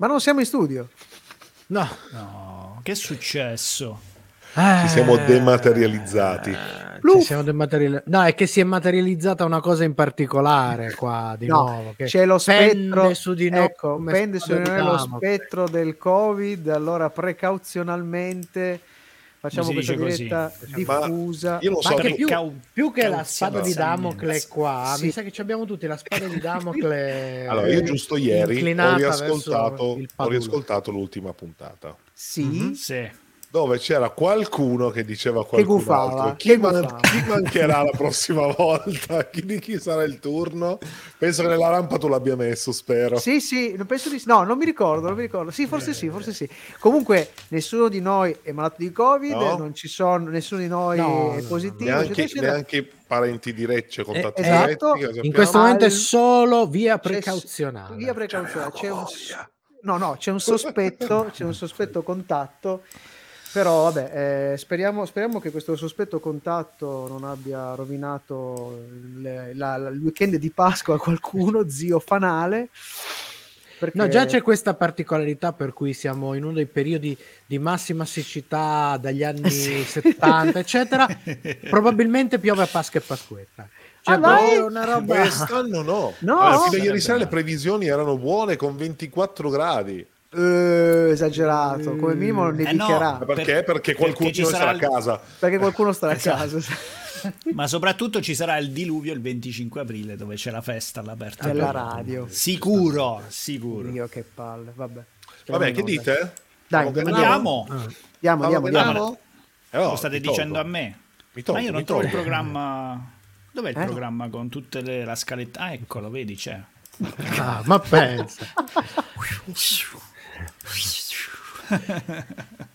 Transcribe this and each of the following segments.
Ma non siamo in studio. No. No, che è successo? Ci siamo dematerializzati. Ci siamo demateriali- No, è che si è materializzata una cosa in particolare qua di No, nuovo. Che C'è lo spettro, pende su di noi ecco, pende su di noi lo spettro del Covid, allora precauzionalmente facciamo questa così. diretta Ma diffusa. io Ma so tu- più, più che la spada di Damocle qua, Sì. mi sa che ci abbiamo tutti la spada di Damocle. Allora, io giusto ieri ho riascoltato, ho riascoltato l'ultima puntata. Sì, Mhm. Sì. Dove c'era qualcuno che diceva qualcun gufava, altro. Chi, che man- gufava. chi mancherà la prossima volta? Chi, di chi sarà il turno? Penso che nella rampa tu l'abbia messo, spero. Sì, sì, non penso di No, non mi ricordo, non mi ricordo. Sì, forse sì, forse sì. Comunque, nessuno di noi è malato di Covid, No. non ci sono, nessuno di noi No, è positivo. Neanche, eccetera. neanche parenti diretti, cioè contatti Eh, esatto. diretti. che In questo momento è solo via C'è- precauzionale. Via precauzionale. C'è un, no, no, c'è un sospetto, c'è un sospetto contatto. Però vabbè, eh, speriamo, speriamo che questo sospetto contatto non abbia rovinato le- la- la- il weekend di Pasqua a qualcuno, zio fanale. Perché... No, già c'è questa particolarità per cui siamo in uno dei periodi di massima siccità dagli anni 70, eccetera. Probabilmente piove a Pasqua e Pasquetta. Cioè, Ah, vai? proprio una roba. Quest'anno no. No. Allora, fino a ieri sera le previsioni erano buone con 24 gradi. Eh, esagerato, come minimo non Eh, no. perché? Perché qualcuno perché sarà sarà a casa. Perché qualcuno starà a Esatto. casa. Ma soprattutto ci sarà il diluvio il 25 aprile dove c'è la festa all'aperto. Della radio. Sicuro, sicuro. Dio, che palle. Vabbè. Vabbè, che dite? Dai, Andiamo. Andiamo, Stiamo andiamo, andiamo. andiamo? Eh, no, Lo state tolgo. dicendo a me. Mi tolgo, Ma io non trovo il programma. Dov'è il Eh? programma con tutte le, la scaletta? Ah, eccolo, vedi, c'è. Ah, ma pensa.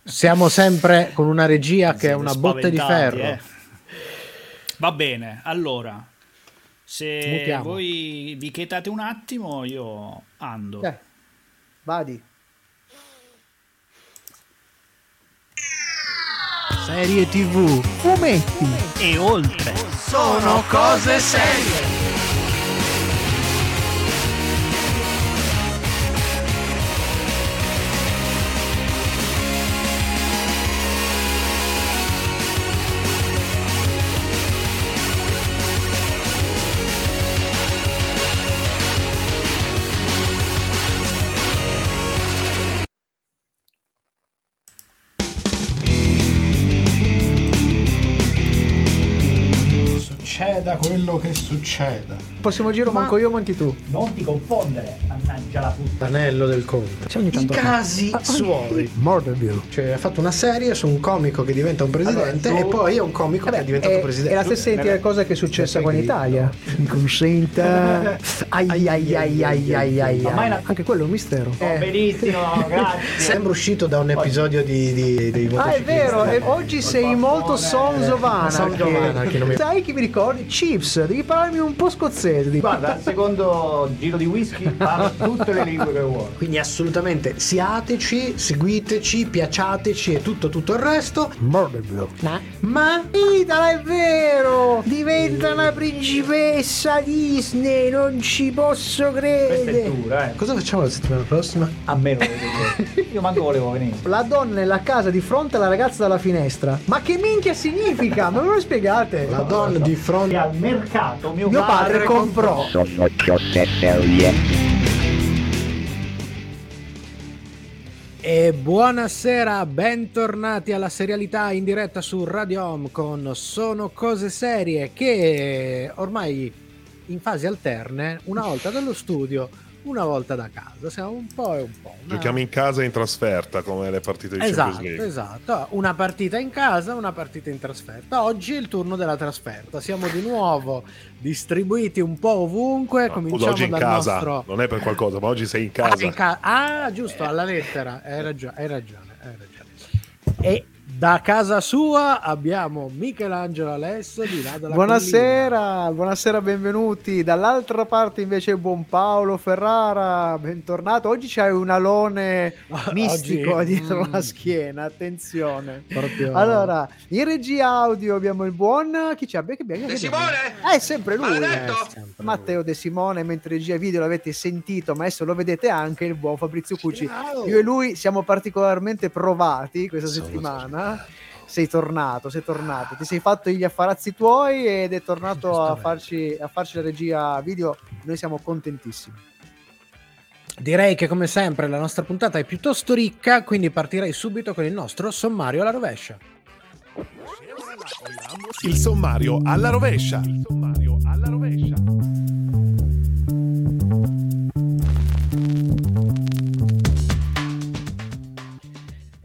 Siamo sempre con una regia che è una botte di ferro. eh. Va bene, allora. Se Mutiamo. voi vi chetate un attimo, io ando. Dai, vadi. Serie TV. Fumetti. E oltre. Sono cose serie. Quello che succeda. Prossimo giro manco io, manchi tu. Non ti confondere, mannaggia la puttana. L'anello del conto. C'è ogni I tanto- casi Ah, suoi. Murderville. Cioè, ha fatto una serie su un comico che diventa un presidente Allora, e poi è un comico che è diventato è, presidente. è la stessa identica cosa che è successa qua in Italia. Mi consenta. Ai ai ai ai ai ai ai. La- Anche quello è un mistero. Eh. Benissimo, grazie. Sembra uscito da un episodio di, di, dei Ah, è vero, oggi sei molto of Anarchy, non mi- Sai chi mi ricordi? Chips, devi parlarmi un po' scozzese. Di... Guarda, al secondo giro di whisky parlo tutte le lingue che vuoi. Quindi assolutamente siateci, seguiteci, piacciateci e tutto tutto il resto. Murderville. Ma Itala, è vero! Diventa una principessa Disney, non ci posso Questa è credere. dura, eh. cosa facciamo la settimana prossima? A me non vedo Io manco volevo venire. La donna nella casa di fronte alla ragazza dalla finestra. Ma che minchia significa? Me lo spiegate? La donna di fronte al mercato mio, Mio padre comprò. Sono cose serie. E buonasera, bentornati alla serialità in diretta su Radio Home con Sono Cose Serie che ormai in fasi alterne, una volta dallo studio, una volta da casa. Siamo un po' e un po'. una- Giochiamo in casa e in trasferta come le partite di Esatto, Champions League. esatto. Una partita in casa, una partita in trasferta. Oggi è il turno della trasferta. Siamo di nuovo distribuiti un po' ovunque. No, Cominciamo oggi in casa, nostro. non è per qualcosa, ma oggi sei in Ah, casa. in ca- ah, giusto, alla lettera. Hai ragione, hai ragione, hai ragione. E Da casa sua abbiamo Michelangelo Alesso di là dalla Buonasera, buonasera, benvenuti. Dall'altra parte invece il buon Paolo Ferrara, bentornato. Oggi c'hai un alone mistico Oggi- dietro mm. la schiena, attenzione. Proprio... Allora, in regia audio abbiamo il buon... Chi c'è? Beh, che abbiamo- De? Simone? Eh, è sempre lui. Eh, sempre Matteo De Simone, mentre regia video l'avete sentito, ma adesso lo vedete anche il buon Fabrizio Cucci. Ciao. Io e lui siamo particolarmente provati questa Sono settimana. Sei tornato, sei tornato, ti sei fatto gli affarazzi tuoi ed è tornato a farci, a farci la regia video. Noi siamo contentissimi. Direi che come sempre la nostra puntata è piuttosto ricca, quindi partirei subito con il nostro sommario alla rovescia. Il sommario alla rovescia. Il sommario alla rovescia.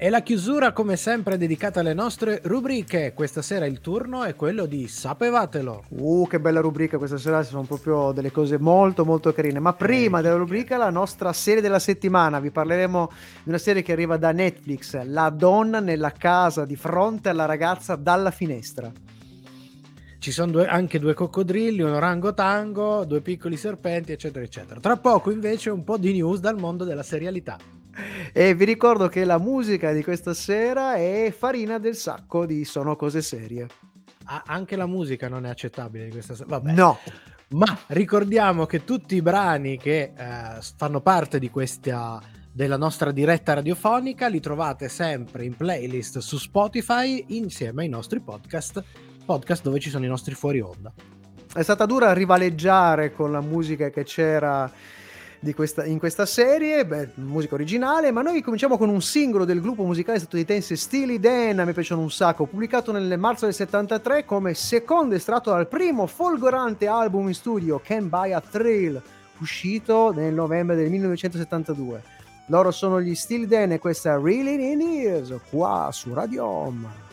E la chiusura come sempre è dedicata alle nostre rubriche. Questa sera il turno è quello di Sapevatelo. Uh, che bella rubrica questa sera, sono proprio delle cose molto molto carine. Ma prima della rubrica la nostra serie della settimana, vi parleremo di una serie che arriva da Netflix, La donna nella casa di fronte alla ragazza dalla finestra. Ci sono due- anche due coccodrilli, un orangotango, due piccoli serpenti, eccetera, eccetera. Tra poco invece un po' di news dal mondo della serialità. E vi ricordo che la musica di questa sera è Farina del Sacco di Sono Cose Serie. Ah, anche la musica non è accettabile di questa sera. Vabbè. No, Ma ricordiamo che tutti i brani che eh, fanno parte di questa della nostra diretta radiofonica li trovate sempre in playlist su Spotify insieme ai nostri podcast, podcast dove ci sono i nostri fuori onda. è stata dura rivaleggiare con la musica che c'era questa- in questa serie, beh, musica originale, ma noi cominciamo con un singolo del gruppo musicale statunitense Steely Dan, mi piacciono un sacco, pubblicato nel marzo del 73 come secondo estratto dal primo folgorante album in studio, Can Buy a Thrill, uscito nel novembre del 1972. Loro sono gli Steely Dan e questa è Really in Ears, qua su Radio Home.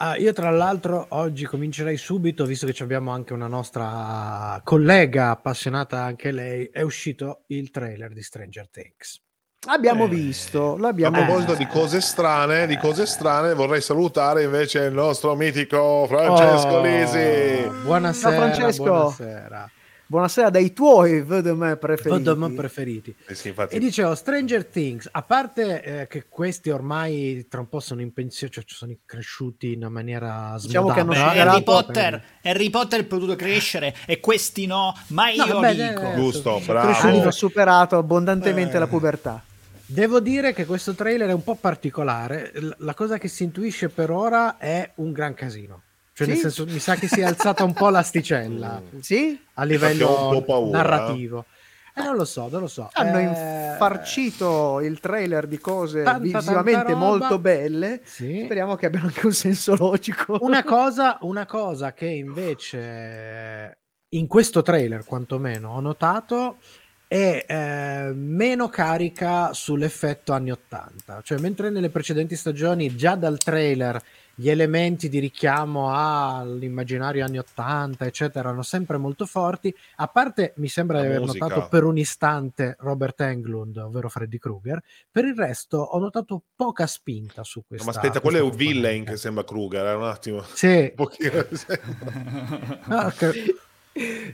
Ah, io tra l'altro oggi comincerei subito, visto che ci abbiamo anche una nostra collega appassionata anche lei, è uscito il trailer di Stranger Things. Abbiamo Eh, visto, A l'abbiamo proposito visto. di cose strane, di cose strane, vorrei salutare invece il nostro mitico Francesco Oh, Lisi. Buonasera, Ciao, Francesco. buonasera. Buonasera dai tuoi VDM preferiti. Vodom preferiti. Eh sì, infatti, E dicevo, Stranger Things, a parte eh, che questi ormai tra un po' sono in pensione, cioè sono cresciuti in una maniera Diciamo che hanno smodata. Beh, Harry Potter, Harry Potter è potuto crescere e questi no, ma No, io vabbè, dico. eh, Giusto, sono bravo. Hanno superato abbondantemente Eh. la pubertà. Devo dire che questo trailer è un po' particolare. La cosa che si intuisce per ora è un gran casino. Cioè, Sì? nel senso, mi sa che si è alzata un po' l'asticella Sì? a livello paura, narrativo. Eh, non lo so, non lo so. Hanno Eh, infarcito il trailer di cose Tanta, visivamente tanta molto belle. Sì. Speriamo che abbiano anche un senso logico. Una cosa, una cosa che invece in questo trailer, quantomeno, ho notato è eh, meno carica sull'effetto anni 80. Cioè, mentre nelle precedenti stagioni, già dal trailer, gli elementi di richiamo all'immaginario anni 80, eccetera, erano sempre molto forti. A parte, mi sembra La di aver musica. notato per un istante Robert Englund, ovvero Freddy Krueger. Per il resto, ho notato poca spinta su No, questa. ma aspetta, quello è un villain che sembra Kruger, eh, un attimo. Sì, Un pochino- Ah, ok.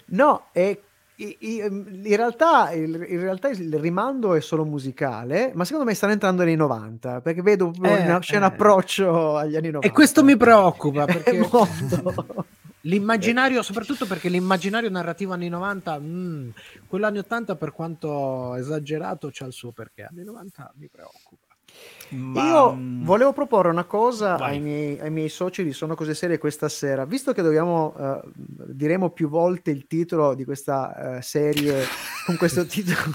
No, è- in, realtà, il- in realtà il rimando è solo musicale, ma secondo me stanno entrando nei 90, perché vedo Eh, una- c'è un eh. approccio agli anni 90. E questo mi preoccupa perché l'immaginario, soprattutto perché l'immaginario narrativo anni 90, mm, quello anni 80 per quanto esagerato c'ha il suo perché, anni 90 mi preoccupa. Ma, Io mm, volevo proporre una cosa ai miei, ai miei soci di Sono Cose Serie questa sera, visto che dobbiamo, eh, diremo più volte il titolo di questa eh, serie con questo titolo.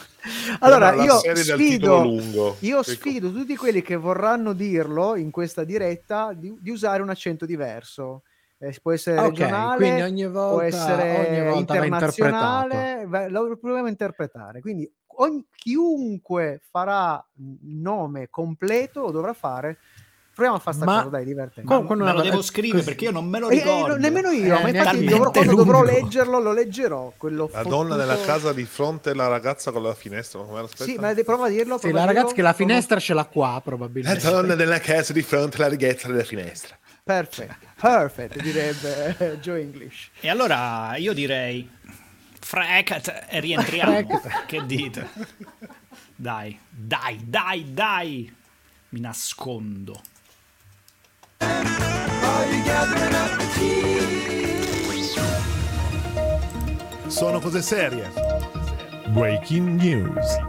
Allora, io sfido, lungo. io Ecco. sfido tutti quelli che vorranno dirlo in questa diretta di, di usare un accento diverso. Eh, può essere Ok, regionale, quindi ogni volta, può essere internazionale, va- lo proviamo a interpretare. Quindi ogni- chiunque farà nome completo lo dovrà fare Proviamo a fare sta Ma- cosa, dai, divertente. Con- con me lo devo scrivere così- perché io non me lo Eh, eh, ricordo. no, nemmeno io, Eh, ma infatti dovrò- quando dovrò lungo. leggerlo lo leggerò. Quello La donna fottuto- nella casa di fronte alla ragazza con la finestra. Come? Sì, ma de- prova a dirlo. Sì, prova la a ragazza che la Prova- finestra ce l'ha qua, La probabilmente. donna nella casa di fronte alla ragazza della finestra. Perfetto, perfetto, direbbe eh, Joe English. E allora io direi Frecat e rientriamo. Frecat. che dite? Dai, dai, dai, dai. Mi nascondo. Sono cose serie. Breaking news.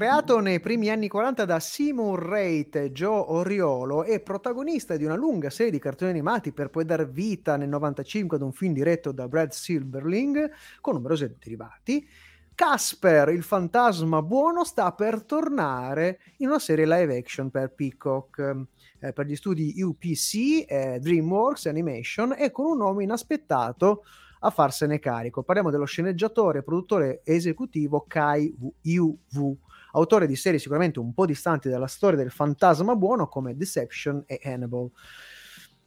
Creato nei primi anni 40 da Simon Rate e Joe Oriolo e protagonista di una lunga serie di cartoni animati per poi dar vita nel 95 ad un film diretto da Brad Silberling con numerosi derivati, Casper, il fantasma buono, sta per tornare in una serie live action per Peacock, eh, per gli studi UPC, eh, DreamWorks Animation e con un nome inaspettato a farsene carico. Parliamo dello sceneggiatore produttore esecutivo Kai Yu-Wu, autore di serie sicuramente un po' distanti dalla storia del fantasma buono come Deception e Hannibal.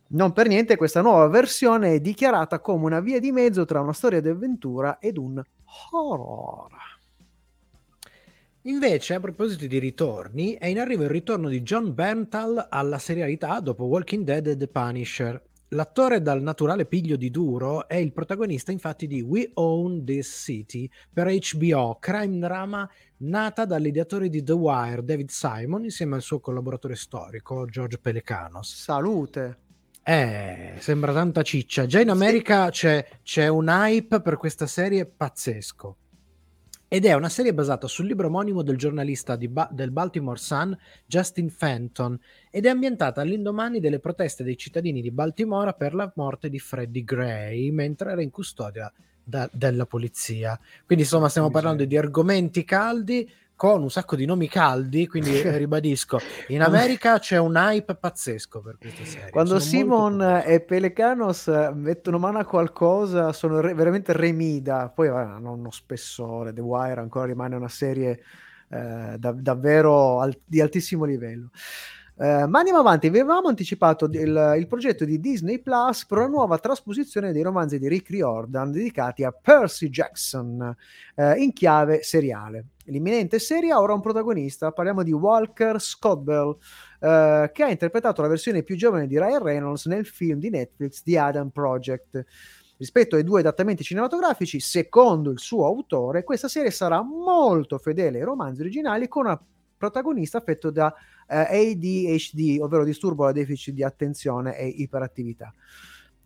Non per niente questa nuova versione è dichiarata come una via di mezzo tra una storia di avventura ed un horror. Invece, a proposito di ritorni, è in arrivo il ritorno di John Berntal alla serialità dopo Walking Dead e The Punisher. L'attore dal naturale piglio di duro è il protagonista infatti di We Own This City per HBO, crime drama nata dall'ideatore di The Wire, David Simon, insieme al suo collaboratore storico, George Pelecanos. Salute. Eh, sembra tanta ciccia. Già in America c'è, c'è un hype per questa serie pazzesco. Ed è una serie basata sul libro omonimo del giornalista di Ba- del Baltimore Sun, Justin Fenton, ed è ambientata all'indomani delle proteste dei cittadini di Baltimora per la morte di Freddie Gray mentre era in custodia da- della polizia. Quindi insomma stiamo parlando di argomenti caldi con un sacco di nomi caldi, quindi ribadisco, in America c'è un hype pazzesco per questa serie. Quando Sono Simon e Pelecanos eh, mettono mano a qualcosa sono re- veramente remida, poi hanno uno spessore, The Wire ancora rimane una serie eh, da- davvero al- di altissimo livello. Eh, ma andiamo avanti, avevamo anticipato il, il progetto di Disney Plus per una nuova trasposizione dei romanzi di Rick Riordan dedicati a Percy Jackson eh, in chiave seriale. L'imminente serie ha ora un protagonista, parliamo di Walker Scobell, eh, che ha interpretato la versione più giovane di Ryan Reynolds nel film di Netflix The Adam Project. Rispetto ai due adattamenti cinematografici, secondo il suo autore, questa serie sarà molto fedele ai romanzi originali con una protagonista affetto da ADHD, ovvero disturbo da deficit di attenzione e iperattività.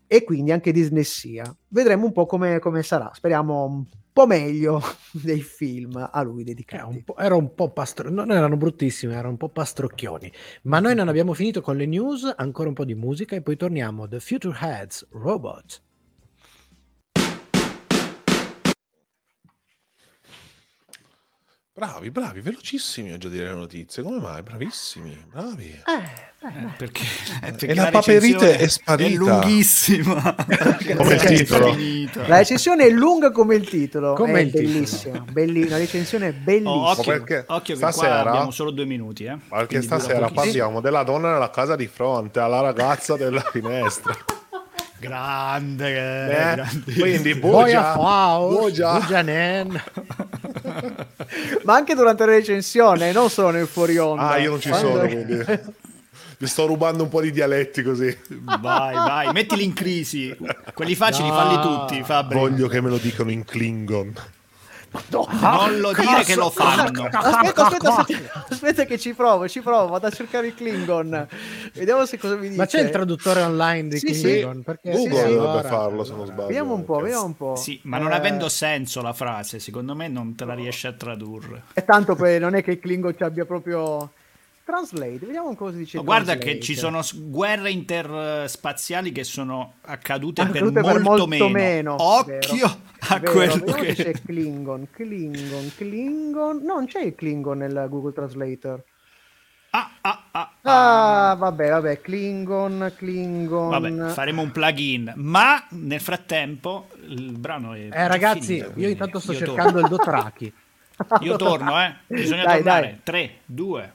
E quindi anche dislessia. Vedremo un po' come, come sarà. Speriamo un po' meglio dei film a lui Eh, dedicati. un po'- era un po' pastro... non erano bruttissimi, erano un po' pastrocchioni. Ma noi non abbiamo finito con le news, ancora un po' di musica e poi torniamo. The Future Heads Robot. Bravi, bravi, velocissimi oggi a dire le notizie. Come mai? Bravissimi, bravi. Eh, perché, perché E la paperite recensione è sparita. È lunghissima. Come il È titolo. finita. La recensione è lunga come il titolo, Come è il titolo. bellissima, belli- una recensione bellissima. Oh, occhio, perché occhio che qua stasera- abbiamo solo due minuti. Eh. Perché Quindi stasera parliamo della donna nella casa di fronte, alla ragazza della finestra. Grande, Eh? grande. Quindi, Faust, Bogia. Bugianen. Ma anche durante la recensione, non solo nel fuori onda. Ah, io non ci sono, quindi vi sto rubando un po' di dialetti così. Vai, vai, mettili in crisi. Quelli facili falli tutti, Fabri. Voglio che me lo dicano in Klingon. Non lo dire che lo fanno. Aspetta, aspetta, aspetta, aspetta che ci provo, ci provo, vado a cercare il Klingon. Vediamo se cosa mi dice. Ma c'è il traduttore online di Sì, sì. Klingon? Perché Google sì, dovrebbe ora- farlo se non sbaglio. Vediamo un po', vediamo un po'. Sì, ma non Eh, avendo senso la frase, secondo me non te la riesci a tradurre. E tanto poi non è che il Klingon ci abbia proprio... Translate, vediamo cosa dice Ma guarda che ci sono guerre interspaziali che sono accadute, Accadute per, molto meno. Occhio vero. a Vero, quello vediamo che... c'è Klingon, Klingon, Klingon. No, non c'è il Klingon nel Google Translator. Ah, ah, ah, ah. Ah, vabbè, vabbè, Klingon, Klingon. Vabbè, faremo un plugin. Ma nel frattempo il brano è. Eh, ragazzi, finito, io intanto sto io cercando il Dothraki. torno. Io torno, eh. Bisogna Dai, tornare. dai. 3, 2.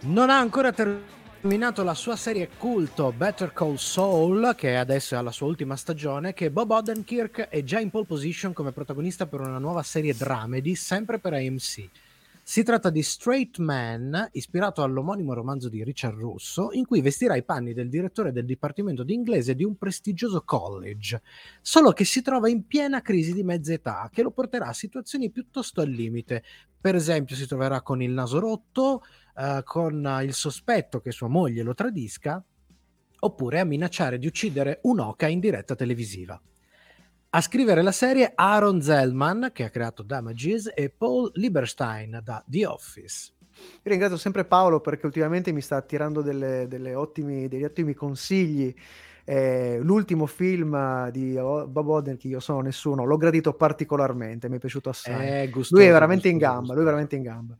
Non ha ancora terminato la sua serie culto Better Call Saul, che adesso è alla sua ultima stagione, che Bob Odenkirk è già in pole position come protagonista per una nuova serie dramedy, sempre per AMC. Si tratta di Straight Man, ispirato all'omonimo romanzo di Richard Russo, in cui vestirà i panni del direttore del dipartimento di inglese di un prestigioso college, solo che si trova in piena crisi di mezza età, che lo porterà a situazioni piuttosto al limite. Per esempio, si troverà con il naso rotto, eh, con il sospetto che sua moglie lo tradisca, oppure a minacciare di uccidere un'oca in diretta televisiva. A scrivere la serie Aaron Zellman, che ha creato Damages, e Paul Lieberstein da The Office. Io ringrazio sempre Paolo perché ultimamente mi sta tirando delle, delle ottimi, degli ottimi consigli. Eh, l'ultimo film di Bob Odenkirk, Io sono nessuno, l'ho gradito particolarmente, mi è piaciuto assai. È gustoso, lui è veramente in gustoso, gamba, lui è veramente in gamba.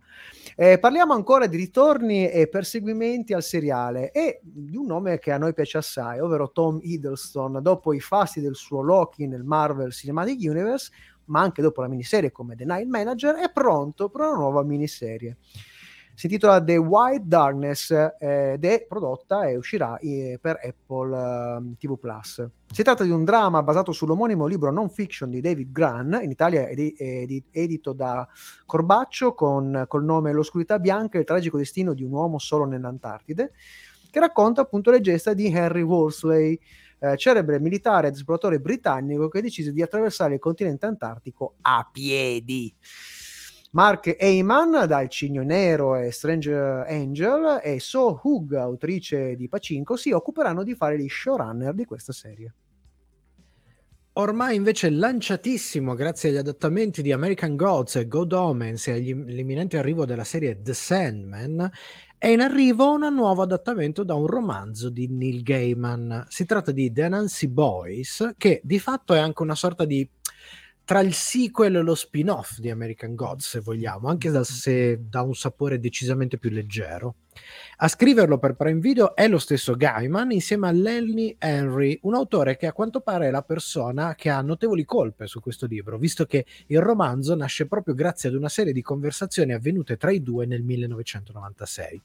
Eh, parliamo ancora di ritorni e perseguimenti al seriale e di un nome che a noi piace assai, ovvero Tom Hiddleston. Dopo i fasti del suo Loki nel Marvel Cinematic Universe, ma anche dopo la miniserie come The Night Manager, è pronto per una nuova miniserie. Si intitola The White Darkness eh, ed è prodotta e uscirà eh, per Apple eh, TV Plus. Si tratta di un dramma basato sull'omonimo libro non fiction di David Gran, in Italia edi- edi- edito da Corbaccio con col nome L'oscurità bianca e il tragico destino di un uomo solo nell'Antartide, che racconta appunto le gesta di Henry Worsley, eh, celebre militare ed esploratore britannico che decise di attraversare il continente antartico a piedi. Mark Heyman dal Cigno Nero e Strange Angel e So Hug, autrice di Pacinco, si occuperanno di fare gli showrunner di questa serie. Ormai invece lanciatissimo grazie agli adattamenti di American Gods e God Omens e all'imminente arrivo della serie The Sandman, è in arrivo un nuovo adattamento da un romanzo di Neil Gaiman. Si tratta di The Nancy Boys, che di fatto è anche una sorta di tra il sequel e lo spin-off di American Gods, se vogliamo, anche da, se da un sapore decisamente più leggero. A scriverlo per Prime Video è lo stesso Gaiman insieme a Lenny Henry, un autore che a quanto pare è la persona che ha notevoli colpe su questo libro, visto che il romanzo nasce proprio grazie ad una serie di conversazioni avvenute tra i due nel 1996.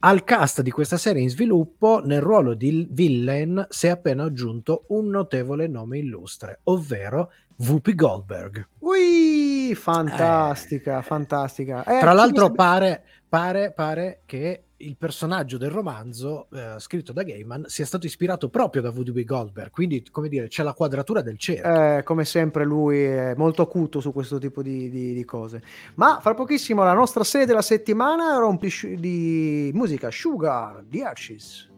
Al cast di questa serie in sviluppo, nel ruolo di villain, si è appena aggiunto un notevole nome illustre, ovvero Whoopi Goldberg. Ui, fantastica, eh. fantastica. Eh, Tra l'altro pare, pare, pare, che il personaggio del romanzo eh, scritto da Gaiman sia stato ispirato proprio da Whoopi Goldberg, quindi come dire c'è la quadratura del cerchio. Eh, come sempre lui è molto acuto su questo tipo di, di, di, cose. Ma fra pochissimo la nostra serie della settimana rompi di musica Sugar di Archis.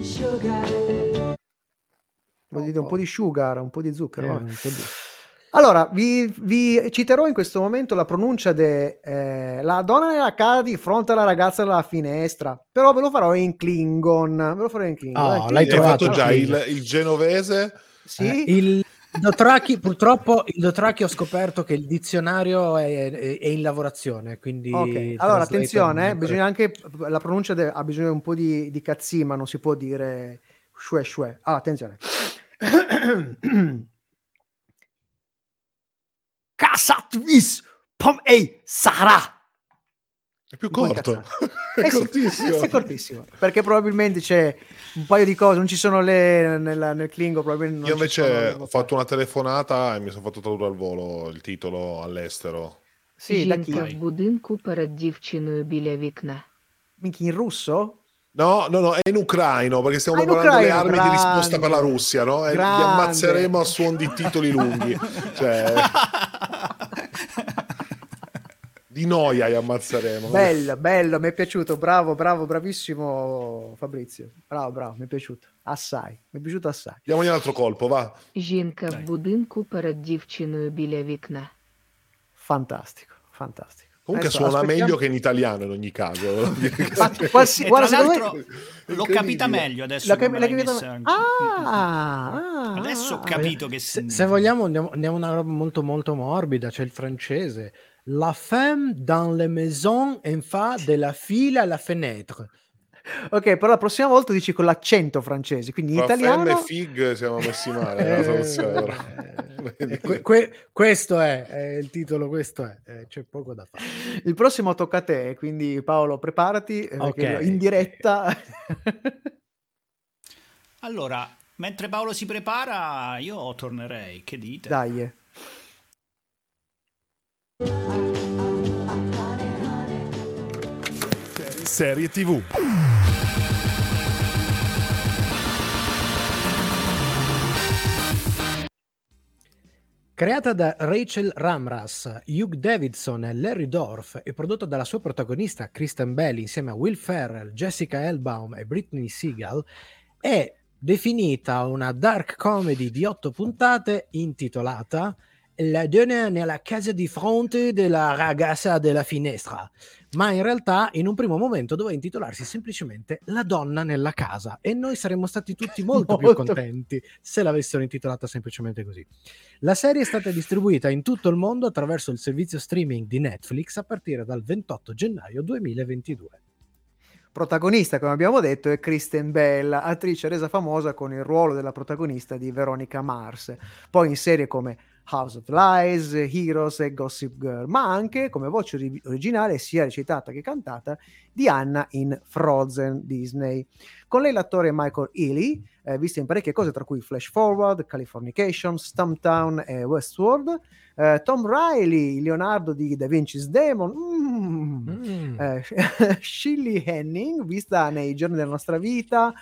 Sugar. Vuol dire un po' di sugar, un po' di zucchero. Eh, po di... Allora, vi, vi, citerò in questo momento la pronuncia della eh, donna nella casa di fronte alla ragazza dalla finestra, però ve lo farò in Klingon. Ve lo farò in Klingon. Oh, l'hai trovato già il, il, genovese? Sì. Eh, il Dotraki, purtroppo il Dotraki ho scoperto che il dizionario è, è, è in lavorazione, quindi... Okay. Allora, attenzione, eh, bisogna anche, la pronuncia de, ha bisogno un po' di, di cazzima, non si può dire shue shue. Ah, attenzione. Kasatvis Pom Ei Sahara. È più corto, è, cortissimo. è cortissimo. Perché probabilmente c'è un paio di cose, non ci sono le nella, nel Klingo. Probabilmente Io invece ho fatto una telefonata e mi sono fatto tradurre al volo il titolo all'estero. Sì, da chi? в будинку перед дівчиною біля вікна. Minchia, in russo? No, no, no, è in ucraino perché stiamo ah, parlando delle armi grande, di risposta per la Russia, no? E li ammazzeremo a suon di titoli lunghi. cioè... di noia li ammazzeremo. Bello, bello, mi è piaciuto, bravo, bravo, bravissimo Fabrizio. Bravo, bravo, mi è piaciuto. Assai, mi è piaciuto assai. Diamogli un altro colpo, va. Жінка в будинку перед дівчиною біля вікна. Fantastico, fantastico. Comunque Adesso, suona aspettiamo... meglio che in italiano in ogni caso. Qualsi, guarda, me... l'ho capita meglio adesso. La cap- la capita... ah, ah, adesso ho capito che se, se vogliamo andiamo, andiamo una roba molto molto morbida, c'è il francese. La femme dans les maisons en fa de la file à la fenêtre. Ok, però la prossima volta dici con l'accento francese, quindi in Tra italiano... Femme e Fig siamo messi male però. Eh, que- que- questo è, è il titolo, questo è, eh, c'è poco da fare. Il prossimo tocca a te, quindi Paolo preparati, eh, perché Ok. in diretta... Allora, mentre Paolo si prepara, io tornerei. Che dite? Dai. Serie TV. Creata da Rachel Ramras, Hugh Davidson e Larry Dorff e prodotta dalla sua protagonista Kristen Bell insieme a Will Ferrell, Jessica Elbaum e Britney Seagal, è definita una dark comedy di otto puntate intitolata La donna nella casa di fronte della ragazza della finestra, ma in realtà in un primo momento doveva intitolarsi semplicemente La donna nella casa e noi saremmo stati tutti molto più Molto. contenti se l'avessero intitolata semplicemente così. La serie è stata distribuita in tutto il mondo attraverso il servizio streaming di Netflix a partire dal 28 gennaio 2022. Protagonista, come abbiamo detto, è Kristen Bell, attrice resa famosa con il ruolo della protagonista di Veronica Mars, poi in serie come House of Lies, Heroes e Gossip Girl, ma anche come voce ori- originale, sia recitata che cantata, di Anna in Frozen Disney. Con lei l'attore Michael Ealy, eh, visto in parecchie cose, tra cui Flash Forward, Californication, Stumptown e Westworld, eh, Tom Riley, Leonardo di Da Vinci's Demon, mm, Mm. eh, Shirley Henning, vista nei giorni della nostra vita,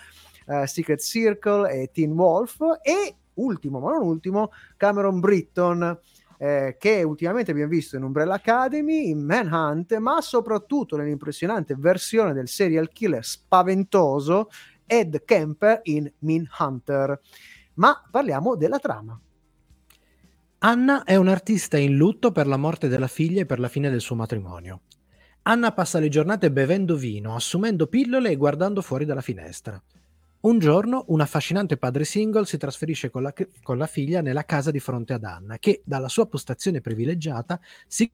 eh, Secret Circle e Teen Wolf, e ultimo ma non ultimo, Cameron Britton, eh, che ultimamente abbiamo visto in Umbrella Academy, in Manhunt, ma soprattutto nell'impressionante versione del serial killer spaventoso Ed Kemper in Mean Hunter. Ma parliamo della trama. Anna è un'artista in lutto per la morte della figlia e per la fine del suo matrimonio. Anna passa le giornate bevendo vino, assumendo pillole e guardando fuori dalla finestra. Un giorno un affascinante padre single si trasferisce con la, con la figlia nella casa di fronte ad Anna, che dalla sua postazione privilegiata si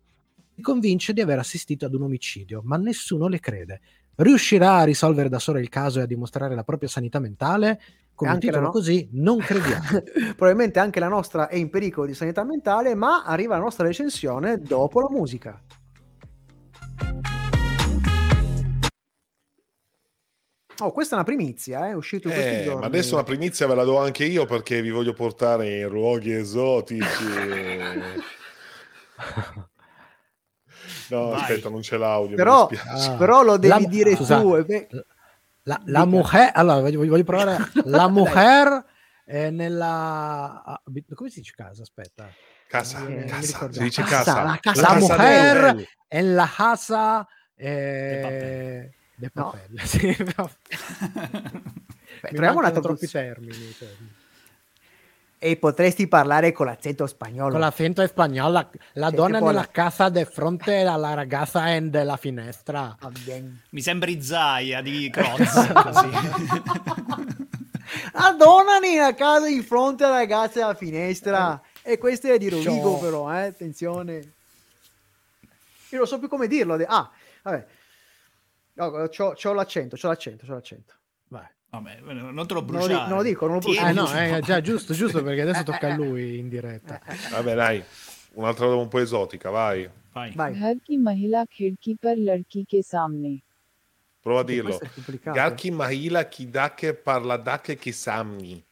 convince di aver assistito ad un omicidio, ma nessuno le crede. Riuscirà a risolvere da sola il caso e a dimostrare la propria sanità mentale? Un Anche titolo no- così non crediamo. Probabilmente anche la nostra è in pericolo di sanità mentale, ma arriva la nostra recensione dopo la musica. Oh, questa è una primizia, eh, è uscito in questi Eh, giorni. ma adesso una primizia ve la do anche io perché vi voglio portare in luoghi esotici. No, Vai. aspetta, non c'è l'audio. Però. Ah. però lo devi La- dire scusate. tu. eh, beh, La, la mujer, allora voglio, voglio provare. La mujer è nella. ah, come si dice casa? Aspetta. Casa, Eh, casa, si dice Casa, casa. la casa La mujer è la casa. Eh, de No. papel. Sì, no. beh, troviamo una troppi termini. cioè. E potresti parlare con l'accento spagnolo. Con l'accento spagnolo, la, la donna nella la- casa di fronte alla ragazza en della finestra. Mi sembri Zaia di Croz, così. Adonani a casa di fronte alla ragazza alla finestra. E questo è di Rovigo, Ciao. però, eh, attenzione. Io non so più come dirlo. Ah, vabbè. No, c'ho, c'ho l'accento, c'ho l'accento, c'ho l'accento. Vai. Vabbè, non te lo Non lo, bruciare. di- non lo dico, non lo Tieni, Ah, no, tieni. eh, già, giusto, giusto, perché adesso tocca a lui in diretta. Vabbè, dai, un'altra roba un po' esotica, vai. Vai. Vai. घर की महिला खिड़की पर लड़की के सामने Prova a Che dirlo. questo è complicato. Garki Mahila Kidake parla dake Kisamni.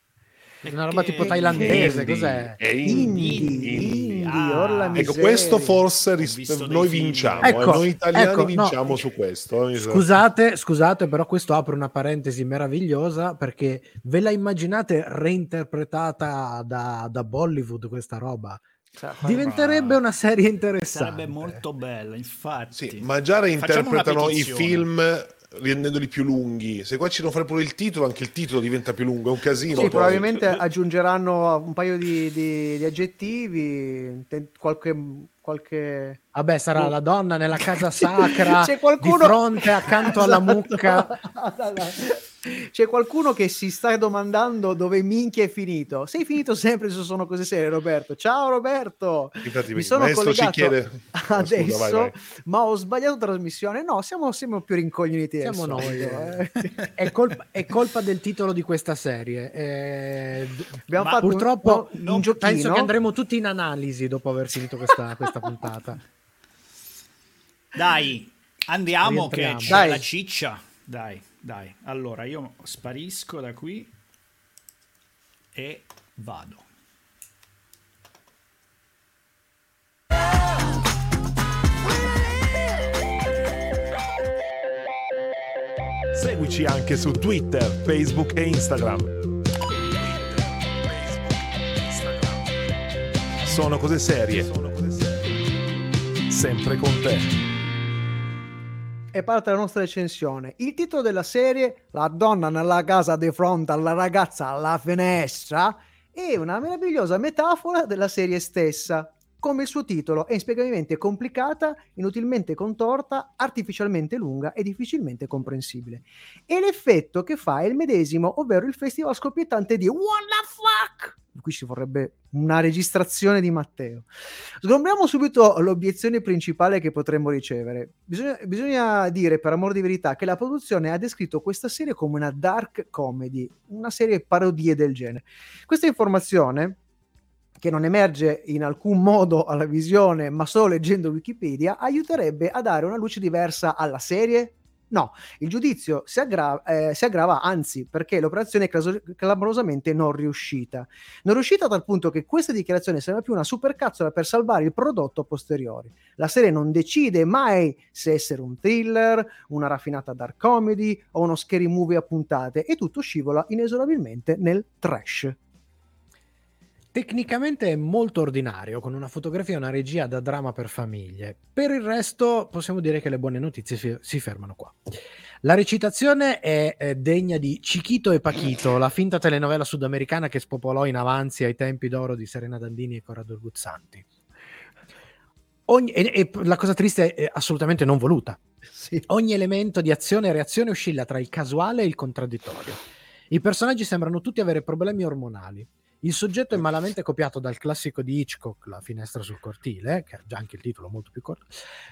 Una roba Che- tipo thailandese, Indie. cos'è? È indie. Indie, indie, Ah. Ecco, questo forse ris- noi vinciamo, Ecco, eh, noi italiani ecco, no. vinciamo su questo. eh. Scusate, scusate, però questo apre una parentesi meravigliosa perché ve la immaginate reinterpretata da, da Bollywood questa roba? Cioè, Diventerebbe una serie interessante. Sarebbe molto bella, infatti. Sì, ma già reinterpretano i film rendendoli più lunghi. Se qua ci devono fare pure il titolo, anche il titolo diventa più lungo, è un casino. Sì, poi. probabilmente aggiungeranno un paio di, di- di aggettivi, qualche, qualche... Vabbè, sarà la donna nella casa sacra C'è qualcuno... di fronte accanto alla esatto. mucca. C'è qualcuno che si sta domandando dove minchia è finito. Sei finito sempre se sono cose serie, Roberto. Ciao Roberto. Infatti, mi sono collegato chiede... adesso, scusa, vai, vai. ma ho sbagliato trasmissione. No, siamo, siamo più rincoglioniti. Siamo noi. Eh. è, colpa, è, colpa, del titolo di questa serie. Eh, Abbiamo fatto purtroppo un, un giochino. penso che andremo tutti in analisi dopo aver finito questa, questa puntata. Dai, andiamo che c'è Dai. la ciccia. Dai. Dai, allora io sparisco da qui e vado. Seguici anche su Twitter, Facebook e Instagram. Sono cose serie. Sempre con te e parte la nostra recensione. Il titolo della serie, La donna nella casa di fronte alla ragazza alla finestra, è una meravigliosa metafora della serie stessa. Come il suo titolo è inspiegabilmente complicata, inutilmente contorta, artificialmente lunga e difficilmente comprensibile. E l'effetto che fa è il medesimo, ovvero il festival scoppiettante di What the fuck? Qui ci vorrebbe una registrazione di Matteo. Sgombriamo subito l'obiezione principale che potremmo ricevere. Bisogna, bisogna, dire, per amor di verità, che la produzione ha descritto questa serie come una dark comedy, una serie parodie del genere. Questa informazione, che non emerge in alcun modo alla visione, ma solo leggendo Wikipedia, aiuterebbe a dare una luce diversa alla serie, No, il giudizio si, aggra- eh, si aggrava, anzi, perché l'operazione è clas- clamorosamente non riuscita. Non riuscita a tal punto che questa dichiarazione sembra più una supercazzola per salvare il prodotto a posteriori. La serie non decide mai se essere un thriller, una raffinata dark comedy o uno scary movie a puntate e tutto scivola inesorabilmente nel trash. Tecnicamente è molto ordinario, con una fotografia e una regia da dramma per famiglie. Per il resto possiamo dire che le buone notizie si, si fermano qua. La recitazione è, è, degna di Chiquito e Paquito, la finta telenovela sudamericana che spopolò in avanzi ai tempi d'oro di Serena Dandini e Corrado Guzzanti. Ogni, e, e, la cosa triste è assolutamente non voluta. Sì. Ogni elemento di azione e reazione oscilla tra il casuale e il contraddittorio. I personaggi sembrano tutti avere problemi ormonali. Il soggetto è malamente copiato dal classico di Hitchcock, La finestra sul cortile, che ha già anche il titolo molto più corto,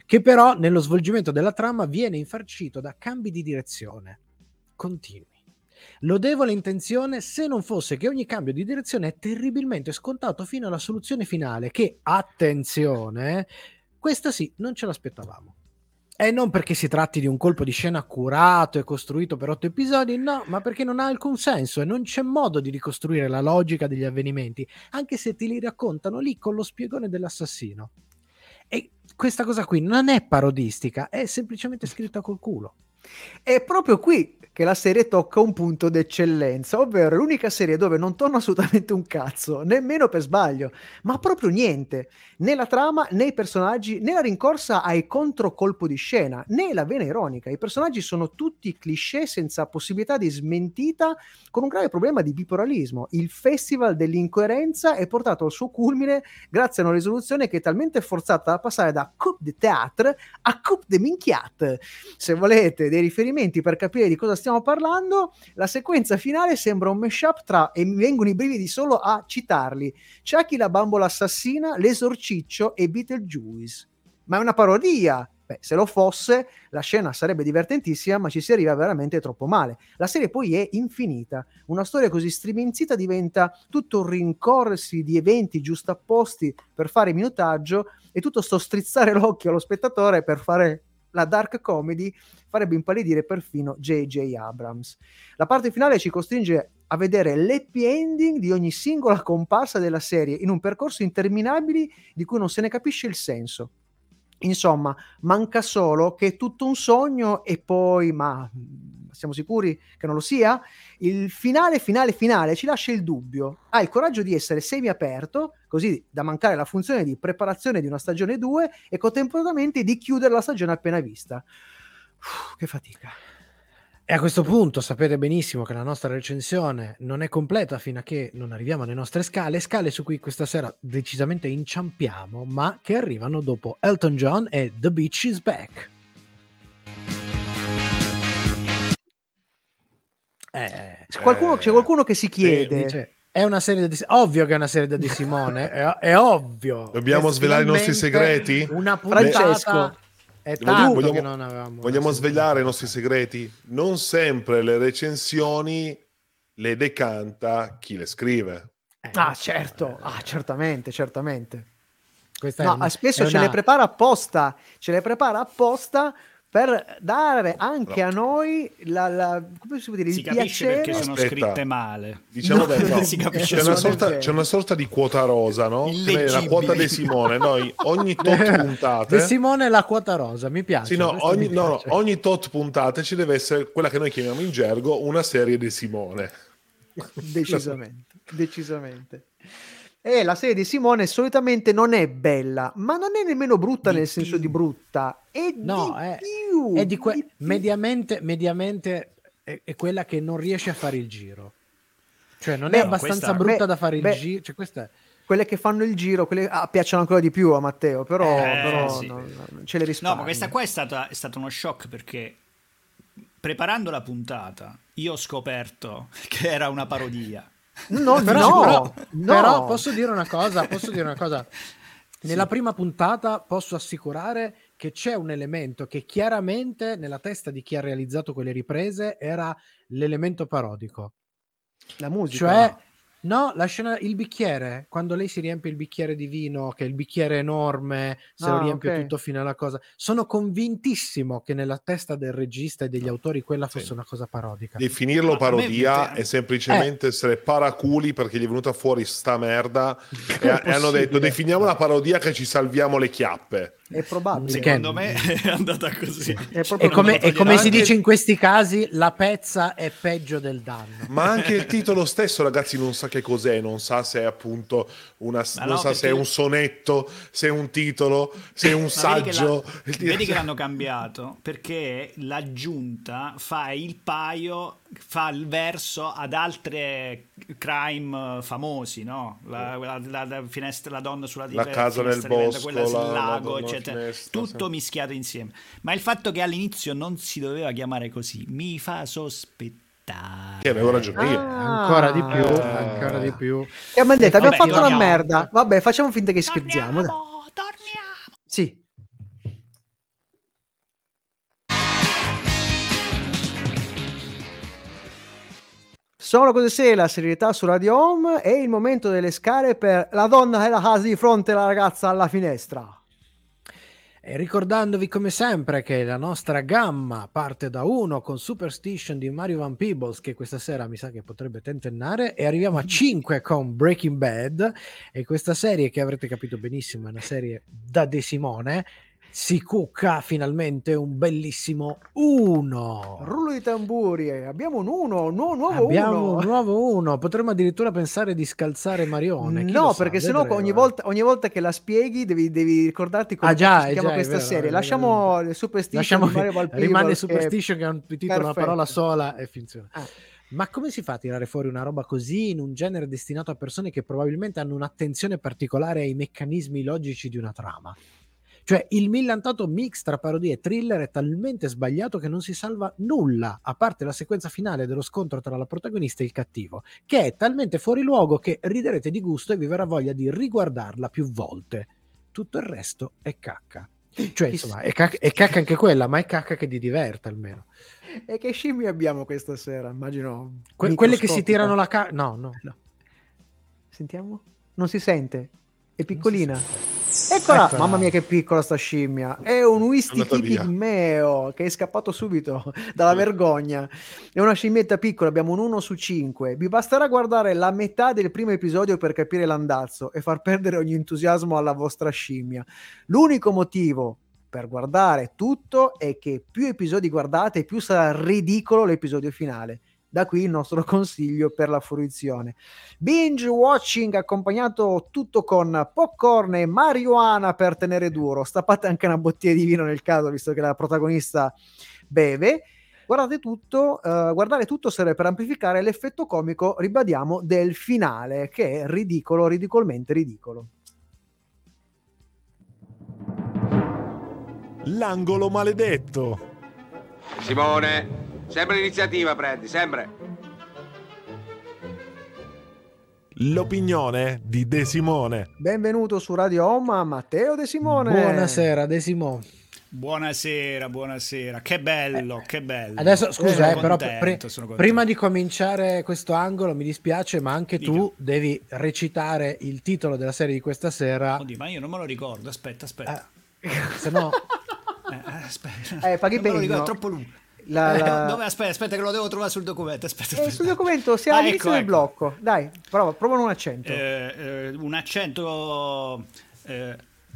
che però nello svolgimento della trama viene infarcito da cambi di direzione continui. Lodevole intenzione se non fosse che ogni cambio di direzione è terribilmente scontato fino alla soluzione finale, che, attenzione, questa sì, non ce l'aspettavamo. E non perché si tratti di un colpo di scena curato e costruito per otto episodi, no, ma perché non ha alcun senso e non c'è modo di ricostruire la logica degli avvenimenti, anche se ti li raccontano lì con lo spiegone dell'assassino. E questa cosa qui non è parodistica, è semplicemente scritta col culo. È proprio qui che la serie tocca un punto d'eccellenza, ovvero l'unica serie dove non torna assolutamente un cazzo, nemmeno per sbaglio, ma proprio niente, né la trama, né i personaggi, né la rincorsa ai controcolpo di scena, né la vena ironica. I personaggi sono tutti cliché senza possibilità di smentita, con un grave problema di bipolarismo. Il festival dell'incoerenza è portato al suo culmine grazie a una risoluzione che è talmente forzata da passare da coup de théâtre a coup de minchiat. Se volete dei riferimenti per capire di cosa stiamo parlando, la sequenza finale sembra un mashup tra, e mi vengono i brividi solo a citarli, Chucky la bambola assassina, l'esorciccio e Beetlejuice. Ma è una parodia! Beh, se lo fosse, la scena sarebbe divertentissima, ma ci si arriva veramente troppo male. La serie poi è infinita. Una storia così striminzita diventa tutto un rincorrersi di eventi giustapposti per fare minutaggio e tutto sto strizzare l'occhio allo spettatore per fare la dark comedy farebbe impallidire perfino J.J. Abrams. La parte finale ci costringe a vedere l'happy ending di ogni singola comparsa della serie in un percorso interminabile di cui non se ne capisce il senso. Insomma, manca solo che è tutto un sogno e poi, ma siamo sicuri che non lo sia? Il finale, finale, finale ci lascia il dubbio. Ha il coraggio di essere semi-aperto, così da mancare la funzione di preparazione di una stagione 2 e contemporaneamente di chiudere la stagione appena vista. Uff, che fatica. E a questo punto sapete benissimo che la nostra recensione non è completa fino a che non arriviamo alle nostre scale, scale su cui questa sera decisamente inciampiamo, ma che arrivano dopo Elton John e The Beach is Back. Eh, qualcuno, c'è qualcuno che si chiede. Dice, è una serie di ovvio che è una serie di Simone, è, è ovvio. Dobbiamo svelare i nostri segreti? Una puntata Francesco. È tanto vogliamo, che non avevamo. Vogliamo svegliare i nostri segreti? Non sempre le recensioni le decanta chi le scrive. Eh, ah, certo, ah, certamente, certamente. Questa no, una, spesso ce una... le prepara apposta, ce le prepara apposta per dare anche no. a noi la, la, come si può dire, si il piacere perché sono Aspetta. scritte male diciamo no, no. c'è, una sorta, c'è, una sorta, di quota rosa no? la quota di Simone noi ogni tot puntate De Simone la quota rosa mi piace sì, no, ogni, piace. ogni tot puntate ci deve essere quella che noi chiamiamo in gergo una serie di Simone decisamente decisamente e la serie di Simone solitamente non è bella, ma non è nemmeno brutta di nel più. senso di brutta. È no, di è, più. È di que- di mediamente, mediamente è, è, quella che non riesce a fare il giro. Cioè non beh, è abbastanza questa, brutta beh, da fare il beh, giro. Cioè, questa quelle che fanno il giro, quelle ah, piacciono ancora di più a Matteo, però, eh, però sì. non, non ce le rispondo. No, ma questa qua è stata, è stato uno shock perché preparando la puntata io ho scoperto che era una parodia. No, però, no, però, no. però posso dire una cosa, posso dire una cosa. Nella sì. prima puntata posso assicurare che c'è un elemento che chiaramente nella testa di chi ha realizzato quelle riprese era l'elemento parodico. La musica. Cioè, No, la scena, il bicchiere, quando lei si riempie il bicchiere di vino, che è il bicchiere enorme, se ah, lo riempie okay. tutto fino alla cosa. Sono convintissimo che nella testa del regista e degli autori quella fosse sì. una cosa parodica. Definirlo parodia è semplicemente eh. essere paraculi perché gli è venuta fuori sta merda e, e hanno detto definiamo la parodia che ci salviamo le chiappe. È probabile. Secondo me è andata così. È e come, e come si dice in questi casi, la pezza è peggio del danno. Ma anche il titolo stesso, ragazzi, non sa che cos'è, non sa se è appunto una, non no, sa se è un sonetto, se è un titolo, se è un saggio. Vedi che, la, vedi che l'hanno cambiato perché l'aggiunta fa il paio fa il verso ad altre crime famosi, no? La, la, la, la finestra, la donna sulla la casa nel bosco, quella sul lago, eccetera. Finestra, tutto sì. mischiato insieme. Ma il fatto che all'inizio non si doveva chiamare così mi fa sospettare. Sì, avevo ragione io. Ah, ancora di più, eh. ancora di più. E a me detto, abbiamo fatto torniamo. una merda. Vabbè, facciamo finta che scherziamo. Sono cose serie, la serietà su Radio Home e il momento delle scale per la donna che la casa di fronte alla ragazza alla finestra. E ricordandovi come sempre che la nostra gamma parte da 1 con Superstition di Mario Van Peebles che questa sera mi sa che potrebbe tentennare e arriviamo a 5 con Breaking Bad e questa serie che avrete capito benissimo è una serie da De Simone si cucca finalmente un bellissimo 1. Rullo di tamburi, abbiamo un 1, un nuovo 1. Abbiamo uno. un nuovo 1, potremmo addirittura pensare di scalzare Marione. no, perché sennò ogni volta, ogni volta, che la spieghi devi, devi ricordarti come ah, già, si chiama già, questa vero, serie. Lasciamo il Superstition Lasciamo, rimane Superstition che è un titolo, Perfetto. una parola sola e funziona. Ah. Ma come si fa a tirare fuori una roba così in un genere destinato a persone che probabilmente hanno un'attenzione particolare ai meccanismi logici di una trama? Cioè il millantato mix tra parodia e thriller è talmente sbagliato che non si salva nulla, a parte la sequenza finale dello scontro tra la protagonista e il cattivo, che è talmente fuori luogo che riderete di gusto e vi verrà voglia di riguardarla più volte. Tutto il resto è cacca. Cioè, insomma, è cacca, è cacca anche quella, ma è cacca che ti diverte almeno. E che scimmie abbiamo questa sera? Immagino. Que- quelle che si tirano la cacca. No, no, no. Sentiamo? Non si sente. È piccolina. Eccola, Eccola, mamma mia che piccola sta scimmia. È un Wistiti pigmeo che è scappato subito dalla vergogna. È una scimmietta piccola, abbiamo un 1 su 5. Vi basterà guardare la metà del primo episodio per capire l'andazzo e far perdere ogni entusiasmo alla vostra scimmia. L'unico motivo per guardare tutto è che più episodi guardate, più sarà ridicolo l'episodio finale da qui il nostro consiglio per la fruizione. Binge watching accompagnato tutto con popcorn e marijuana per tenere duro. Stappate anche una bottiglia di vino nel caso, visto che la protagonista beve. Guardate tutto, eh, guardare tutto serve per amplificare l'effetto comico, ribadiamo, del finale, che è ridicolo, ridicolmente ridicolo. L'angolo maledetto. Simone, sempre l'iniziativa prendi, sempre. L'opinione di De Simone. Benvenuto su Radio Home a Matteo De Simone. Buonasera, De Simone. Buonasera, buonasera. Che bello, che bello. Adesso scusa, eh, però contento, contento. prima di cominciare questo angolo, mi dispiace, ma anche tu Dica. devi recitare il titolo della serie di questa sera, Oddio, ma io non me lo ricordo. Aspetta, aspetta. se no Eh, eh, aspetta. Eh, paghi Non me lo bene, ricordo, no? è troppo lungo. La- Eh, la- dove- aspetta, aspetta, che lo devo trovare sul documento. Aspetta, Eh, aspetta. sul documento siamo Ah, all'inizio ecco, del ecco. blocco. Dai, prova, prova un accento. Eh, eh, un accento. eh,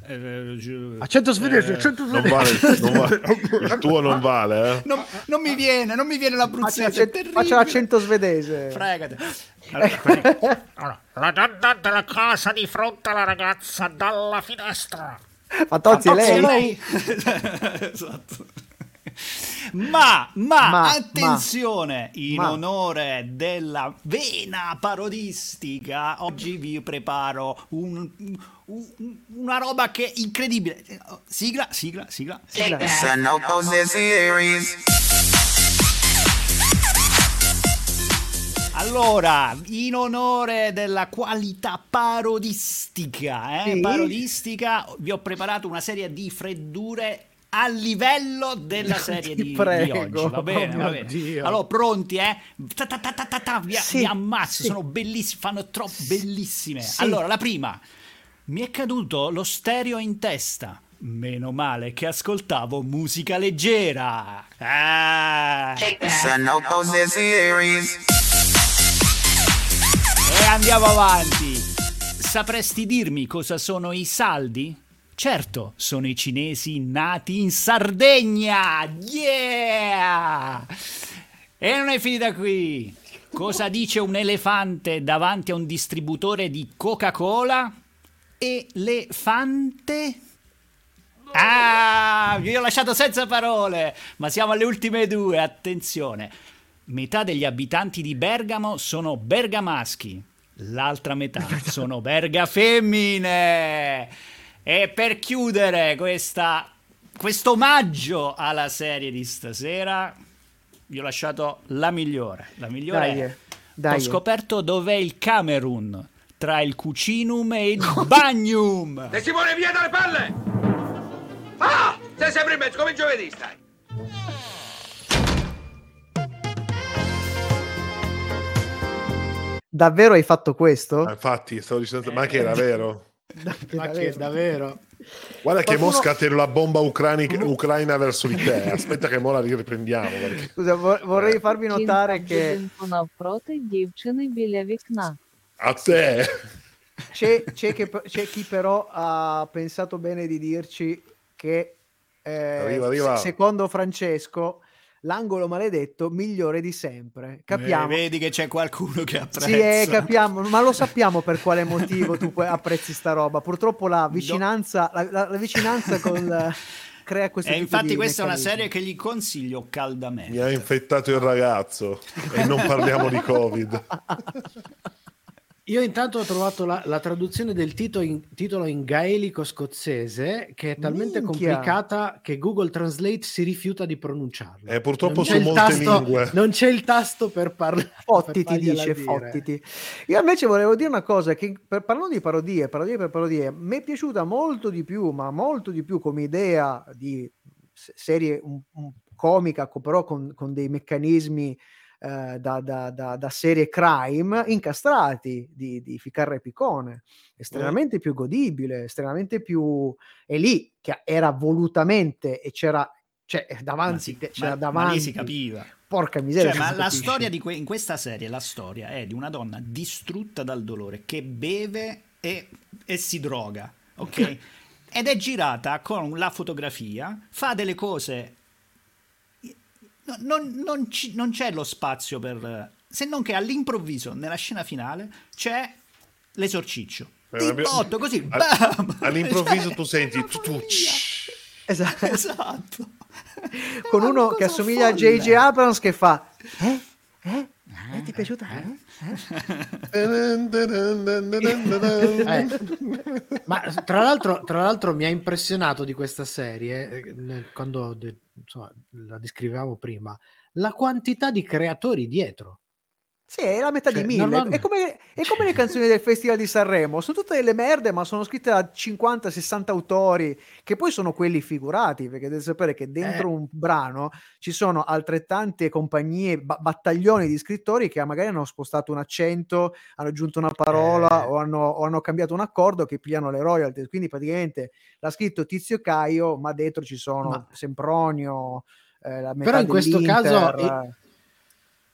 eh, accento svedese, eh, accento Non svedese. vale, non vale. Il tuo non vale, eh? Non, non mi viene, non mi viene l'abruzzese. è l'accento, svedese. Fregate. Allora. Allora, la donna della casa di fronte alla ragazza dalla finestra. Fantozzi, è Sì, lei? esatto. Ma, ma, Ma, attenzione, in ma. onore della vena parodistica, oggi vi preparo un- un- una roba che è incredibile. Sigla, sigla, sigla. Allora, in onore della qualità parodistica, eh, Sì. parodistica, vi ho preparato una serie di freddure a livello della serie di, di prego. oggi. Va bene, Oh va bene. Dio. Allora, pronti, eh? Ta ta ta ta ta ta, vi, Sì, vi ammazzo, sì. sono bellissime, fanno troppo bellissime. Sì. Allora, la prima. Mi è caduto lo stereo in testa. Meno male che ascoltavo musica leggera. Ah. E andiamo avanti. Sapresti dirmi cosa sono i saldi? Certo, sono i cinesi nati in Sardegna. Yeah! E non è finita qui. Cosa dice un elefante davanti a un distributore di Coca-Cola? Elefante? Ah, vi ho lasciato senza parole, ma siamo alle ultime due, attenzione. Metà degli abitanti di Bergamo sono bergamaschi, l'altra metà sono berga femmine. E per chiudere questa, questo omaggio alla serie di stasera, vi ho lasciato la migliore. La migliore Dai, è, dai, ho scoperto dov'è il Camerun, tra il cucinum e il bagnum. De Simone, via dalle palle! Ah! Sei sempre in mezzo, come giovedì stai. Davvero hai fatto questo? Ah, Infatti, stavo dicendo, ma che era vero? Ma che davvero? Guarda che Qualcuno... Mosca tira la bomba ucranica, ucraina verso di te. Aspetta che ora riprendiamo. Perché... Scusa, vorrei eh. farvi notare che... A te! C'è, c'è, che, c'è, chi però ha pensato bene di dirci che eh, arriva, arriva. secondo Francesco l'angolo maledetto migliore di sempre. Capiamo. Eh, vedi che c'è qualcuno che apprezza. Sì, eh, capiamo, ma lo sappiamo per quale motivo tu apprezzi sta roba. Purtroppo la vicinanza, la, la- la vicinanza con eh, crea questo E tipo infatti di questa è una meccanismi. serie che gli consiglio caldamente. Mi ha infettato il ragazzo e non parliamo di Covid. Io intanto ho trovato la, la traduzione del titolo in, titolo in gaelico scozzese che è talmente Minchia. complicata che Google Translate si rifiuta di pronunciarla. Eh, purtroppo Non su molte tasto- lingue. Non c'è il tasto per parlare. Fottiti dice, fottiti. Io invece volevo dire una cosa, che per, parlando di parodie, parodie per parodie, mi è piaciuta molto di più, ma molto di più come idea di serie un, un comica, co- però con, con dei meccanismi eh, da, da- da- da serie crime incastrati di, di Ficarra e Picone. Estremamente più godibile, estremamente più... E lì, che era volutamente e c'era... Cioè, davanti, Ma, sì, c'era ma- ma davanti. lì si capiva. Porca miseria. Cioè, ma la storia di que- in questa serie, la storia è di una donna distrutta dal dolore che beve e, e si droga, ok? Ed è girata con la fotografia, fa delle cose. No- Non, non ci- non c'è lo spazio per. Se non che all'improvviso, nella scena finale, c'è l'esorciccio. Eh, Di abbiamo- botto, così. Bam! all'improvviso Cioè, tu senti Esatto. Esatto. Con uno che assomiglia a folle. J.J. Abrams che fa... Eh? Eh? Eh, ti è piaciuta? Eh? Eh, ma tra l'altro, tra l'altro mi ha impressionato di questa serie, eh, quando de- insomma, la descrivevamo prima, la quantità di creatori dietro. Sì, è la metà Cioè, di mille. normalmente- È come, è come le canzoni del Festival di Sanremo. Sono tutte delle merde, ma sono scritte da 50-60 autori, che poi sono quelli figurati, perché devi sapere che dentro Eh. un brano ci sono altrettante compagnie, ba- battaglioni di scrittori che magari hanno spostato un accento, hanno aggiunto una parola Eh. o, hanno, o hanno cambiato un accordo che pigliano le royalties. Quindi praticamente l'ha scritto Tizio Caio, ma dentro ci sono Ma- Sempronio, eh, la metà Però in questo caso... dell'Inter,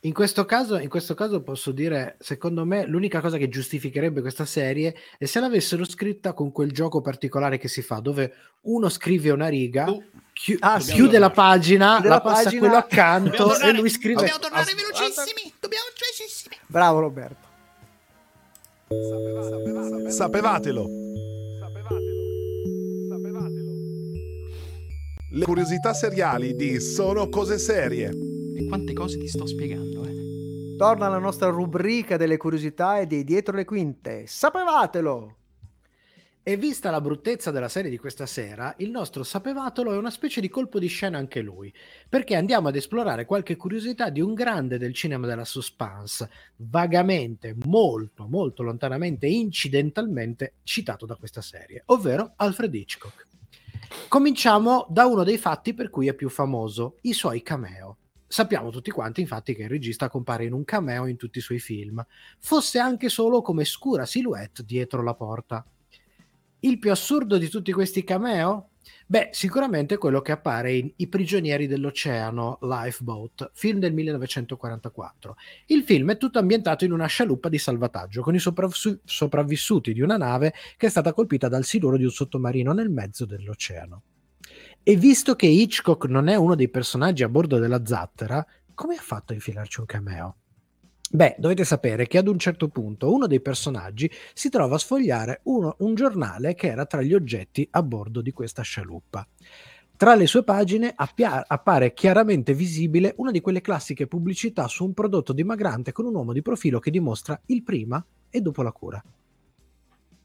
in- questo, caso, in questo caso posso dire, secondo me, l'unica cosa che giustificherebbe questa serie è se l'avessero scritta con quel gioco particolare che si fa, dove uno scrive una riga, Oh, chi- Ah, chiude la tornare. pagina, Chiude la la passa a pagina. quello accanto Dobbiamo e tornare, lui scrive... Dobbiamo tornare As- velocissimi. Dobbiamo velocissimi. Bravo Roberto. Sapevatelo. Sapevatelo. Sapevatelo. Le curiosità seriali di Sono cose serie. E quante cose ti sto spiegando, eh? Torna la nostra rubrica delle curiosità e dei dietro le quinte. Sapevatelo! E vista la bruttezza della serie di questa sera, il nostro sapevatelo è una specie di colpo di scena anche lui, perché andiamo ad esplorare qualche curiosità di un grande del cinema della suspense, vagamente, molto, molto lontanamente, incidentalmente citato da questa serie, ovvero Alfred Hitchcock. Cominciamo da uno dei fatti per cui è più famoso, i suoi cameo. Sappiamo tutti quanti infatti che il regista compare in un cameo in tutti i suoi film, fosse anche solo come scura silhouette dietro la porta. Il più assurdo di tutti questi cameo? Beh, sicuramente quello che appare in I prigionieri dell'oceano, Lifeboat, film del 1944. Il film è tutto ambientato in una scialuppa di salvataggio, con i sopravvissu- sopravvissuti di una nave che è stata colpita dal siluro di un sottomarino nel mezzo dell'oceano. E visto che Hitchcock non è uno dei personaggi a bordo della zattera, come ha fatto a infilarci un cameo? Beh, dovete sapere che ad un certo punto uno dei personaggi si trova a sfogliare uno- un giornale che era tra gli oggetti a bordo di questa scialuppa. Tra le sue pagine appia- appare chiaramente visibile una di quelle classiche pubblicità su un prodotto dimagrante con un uomo di profilo che dimostra il prima e dopo la cura.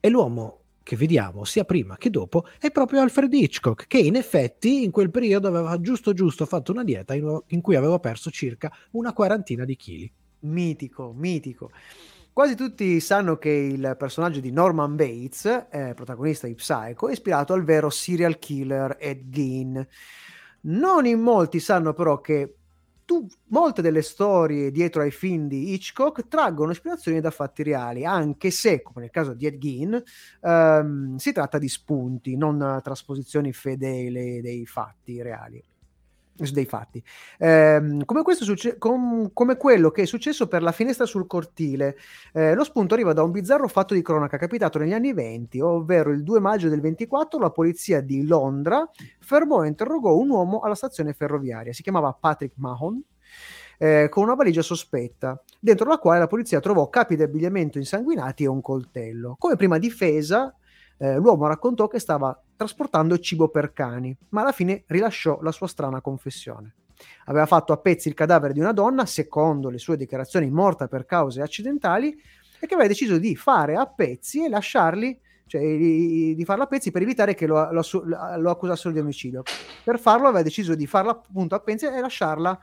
E l'uomo che vediamo sia prima che dopo è proprio Alfred Hitchcock, che in effetti in quel periodo aveva giusto giusto fatto una dieta in, in cui aveva perso circa una quarantina di chili. Mitico, mitico. Quasi tutti sanno che il personaggio di Norman Bates, eh, protagonista di Psycho, è ispirato al vero serial killer Ed Gein. Non in molti sanno però che tu- molte delle storie dietro ai film di Hitchcock traggono ispirazioni da fatti reali, anche se, come nel caso di Ed Gein, ehm, si tratta di spunti, non trasposizioni fedeli dei fatti reali. Dei fatti. Ehm, come, succe- com- come quello che è successo per la finestra sul cortile. Eh, lo spunto arriva da un bizzarro fatto di cronaca capitato negli anni 20, ovvero il 2 maggio del 24 la polizia di Londra fermò e interrogò un uomo alla stazione ferroviaria, si chiamava Patrick Mahon, eh, con una valigia sospetta, dentro la quale la polizia trovò capi di abbigliamento insanguinati e un coltello. Come prima difesa, eh, l'uomo raccontò che stava trasportando cibo per cani, ma alla fine rilasciò la sua strana confessione. Aveva fatto a pezzi il cadavere di una donna, secondo le sue dichiarazioni morta per cause accidentali, e che aveva deciso di fare a pezzi e lasciarli, cioè di, farla a pezzi per evitare che lo, lo, lo accusassero di omicidio. Per farlo aveva deciso di farla appunto a pezzi e lasciarla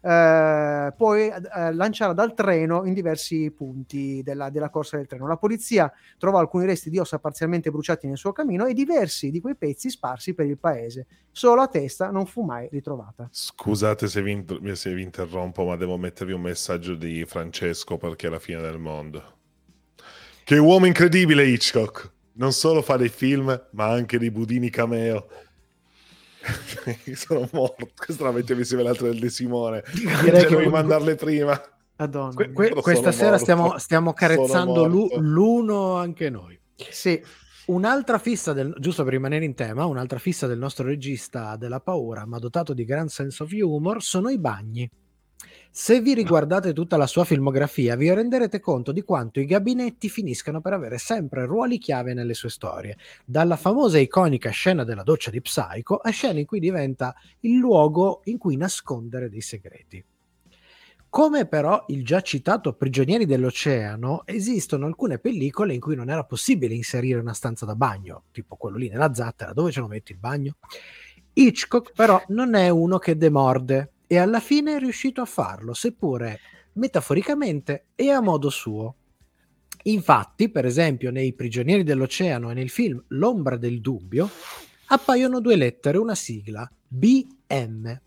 eh, poi eh, lanciarla dal treno in diversi punti della, della, corsa del treno. La polizia trovò alcuni resti di ossa parzialmente bruciati nel suo cammino e diversi di quei pezzi sparsi per il paese. Solo la testa non fu mai ritrovata. Scusate se vi, se vi interrompo, ma devo mettervi un messaggio di Francesco perché è la fine del mondo. Che uomo incredibile Hitchcock! Non solo fa dei film, ma anche dei budini cameo. sono morto. Questa la mettevo insieme all'altra del De Simone. Direi che devi mandarle prima. Madonna. Que- que- questa sera stiamo, stiamo carezzando l'u- l'uno anche noi. Sì. Un'altra fissa, del, giusto per rimanere in tema, un'altra fissa del nostro regista della paura, ma dotato di gran sense of humor, sono i bagni. Se vi riguardate tutta la sua filmografia, vi renderete conto di quanto i gabinetti finiscano per avere sempre ruoli chiave nelle sue storie, dalla famosa e iconica scena della doccia di Psycho a scene in cui diventa il luogo in cui nascondere dei segreti. Come però il già citato Prigionieri dell'Oceano, esistono alcune pellicole in cui non era possibile inserire una stanza da bagno, tipo quello lì nella zattera, dove ce lo metti il bagno? Hitchcock però non è uno che demorde e alla fine è riuscito a farlo, seppure metaforicamente e a modo suo. Infatti, per esempio, nei Prigionieri dell'Oceano e nel film L'ombra del dubbio appaiono due lettere, una sigla, BM.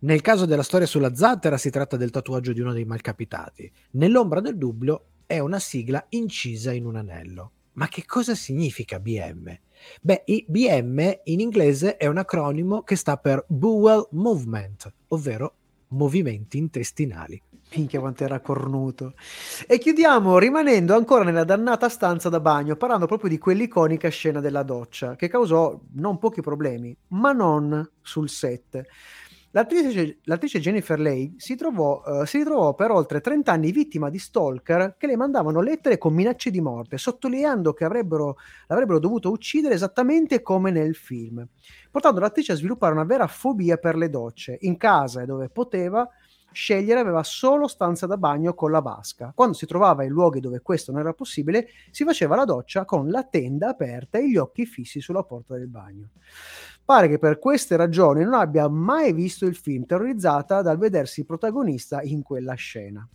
Nel caso della storia sulla zattera si tratta del tatuaggio di uno dei malcapitati. Nell'ombra del dubbio è una sigla incisa in un anello. Ma che cosa significa BM? Beh, BM in inglese è un acronimo che sta per Bowel Movement, ovvero movimenti intestinali. Minchia quanto era cornuto. E chiudiamo rimanendo ancora nella dannata stanza da bagno, parlando proprio di quell'iconica scena della doccia, che causò non pochi problemi, ma non sul set. L'attrice, l'attrice Jennifer Leigh si, uh, si ritrovò per oltre 30 anni vittima di stalker che le mandavano lettere con minacce di morte, sottolineando che avrebbero, l'avrebbero dovuto uccidere esattamente come nel film, portando l'attrice a sviluppare una vera fobia per le docce. In casa e dove poteva scegliere aveva solo stanza da bagno con la vasca. Quando si trovava in luoghi dove questo non era possibile, si faceva la doccia con la tenda aperta e gli occhi fissi sulla porta del bagno. Pare che per queste ragioni non abbia mai visto il film, terrorizzata dal vedersi protagonista in quella scena.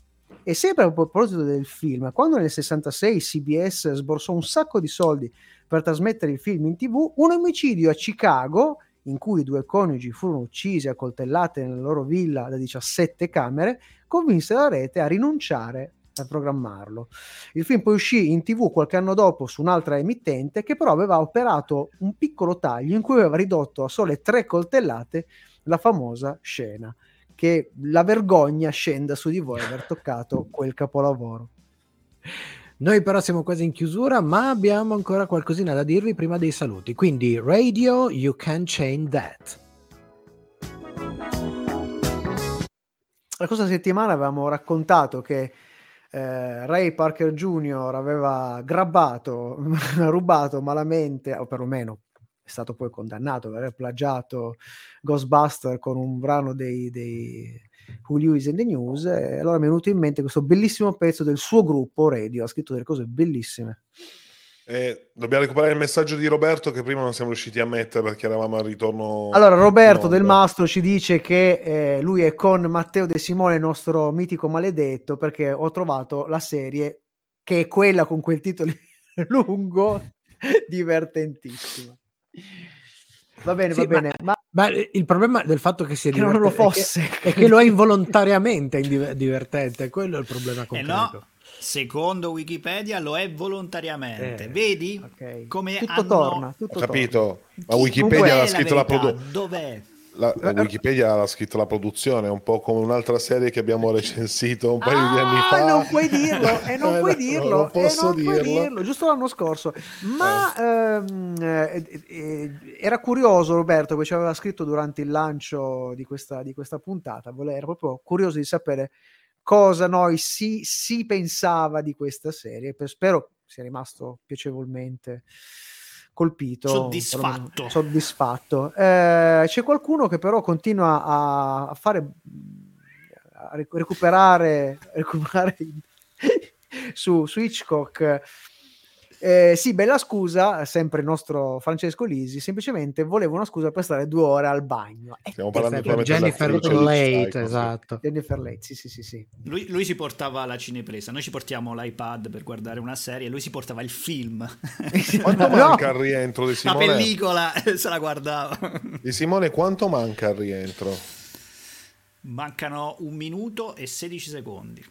E sempre a proposito del film, quando nel 66 CBS sborsò un sacco di soldi per trasmettere il film in tv, un omicidio a Chicago, in cui due coniugi furono uccisi a coltellate nella loro villa da 17 camere, convinse la rete a rinunciare a programmarlo. Il film poi uscì in tv qualche anno dopo su un'altra emittente che però aveva operato un piccolo taglio in cui aveva ridotto a sole tre coltellate la famosa scena. Che la vergogna scenda su di voi aver toccato quel capolavoro. Noi però siamo quasi in chiusura, ma abbiamo ancora qualcosina da dirvi prima dei saluti. Quindi, Radio, you can change that. La scorsa settimana avevamo raccontato che eh, Ray Parker Jr. aveva grabbato, rubato malamente, o perlomeno è stato poi condannato per aver plagiato Ghostbuster con un brano dei, dei Who Lewis in the News. E allora mi è venuto in mente questo bellissimo pezzo del suo gruppo Radio, ha scritto delle cose bellissime. Eh, dobbiamo recuperare il messaggio di Roberto che prima non siamo riusciti a mettere perché eravamo al ritorno. Allora, Roberto Del Mastro ci dice che eh, lui è con Matteo De Simone, il nostro mitico maledetto, perché ho trovato la serie che è quella con quel titolo lungo, divertentissima. Va bene, Sì, va bene. ma, ma il problema del fatto che sia Che non lo divertente fosse. È che, è che lo è involontariamente indiv- divertente, quello è il problema Eh concreto. no, secondo Wikipedia lo è volontariamente. Eh, Vedi ok. come Tutto hanno... torna, tutto Ho capito, ma Dov'è Wikipedia l'ha la scritto la verità? produzione. Dov'è? La, la Wikipedia l'ha scritto la produzione, è un po' come un'altra serie che abbiamo recensito un paio di anni Ah, fa. non puoi dirlo, e non Eh, puoi no, dirlo, non posso e non puoi dirlo. dirlo, giusto l'anno scorso. Ma ehm, eh, eh, era curioso Roberto che ci aveva scritto durante il lancio di questa, di questa puntata, era proprio curioso di sapere cosa noi si, si pensava di questa serie. Per- spero sia rimasto piacevolmente colpito, Soddisfatto. soddisfatto. Eh, c'è qualcuno che però continua a, a fare a recu- recuperare, recuperare su, su Hitchcock. Eh, sì, bella scusa, sempre il nostro Francesco Lisi, semplicemente voleva una scusa per stare due ore al bagno. Eh, Stiamo parlando probabilmente Jennifer di Late, sì. esatto. Jennifer Late, sì, sì, sì, sì. Lui, lui si portava la cinepresa, noi ci portiamo l'iPad per guardare una serie, lui si portava il film, Quanto No. manca al rientro di la Simone? pellicola, se la guardava. Di Simone, quanto manca al rientro? Mancano un minuto e 16 secondi.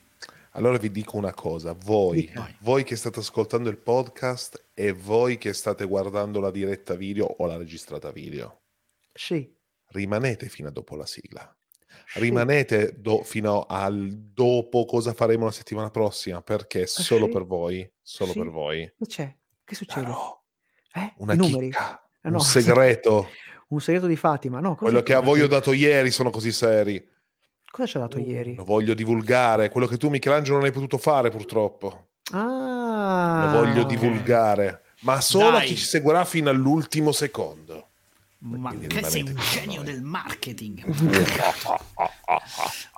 Allora vi dico una cosa, voi, voi che state ascoltando il podcast e voi che state guardando la diretta video o la registrata video, Sì. rimanete fino a dopo la sigla. Rimanete do- fino al dopo cosa faremo la settimana prossima, perché solo sì? per voi, solo Sì? per voi, Che c'è? Che succede? darò Eh? una numeri? chicca, Eh, no. un segreto, Un segreto di Fatima? No, quello che a voi ho dato ieri sono così seri. Cosa ci ha dato ieri? Lo voglio divulgare, quello che tu Michelangelo non hai potuto fare purtroppo. Ah, Lo voglio divulgare, ma solo a Dai. chi ci seguirà fino all'ultimo secondo. Ma che sei un genio noi. del marketing.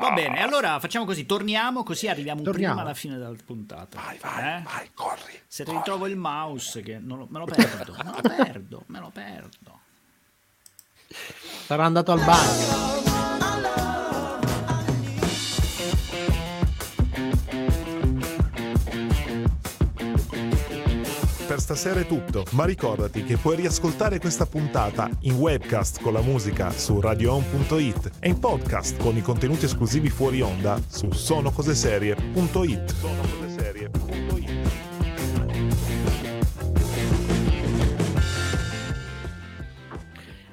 Va bene, allora facciamo così, torniamo così arriviamo Torniamo. prima alla fine della puntata. Vai, vai, Eh? vai, corri. Se ritrovo il mouse che non lo- me lo perdo, me lo perdo, me lo perdo. Sarà andato al bagno. Stasera è tutto, ma ricordati che puoi riascoltare questa puntata in webcast con la musica su radioon.it e in podcast con i contenuti esclusivi fuori onda su sonocoseserie.it.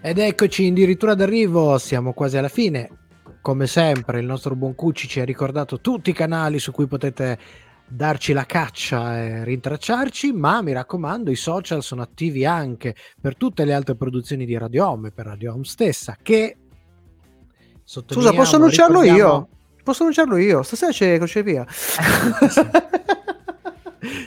Ed eccoci addirittura d'arrivo, siamo quasi alla fine. Come sempre, il nostro buon Cucci ci ha ricordato tutti i canali su cui potete darci la caccia e rintracciarci, ma mi raccomando, i social sono attivi anche per tutte le altre produzioni di Radio Home per Radio Home stessa, che Scusa, posso annunciarlo ricordiamo- io? Posso annunciarlo io? Stasera c'è crocevia.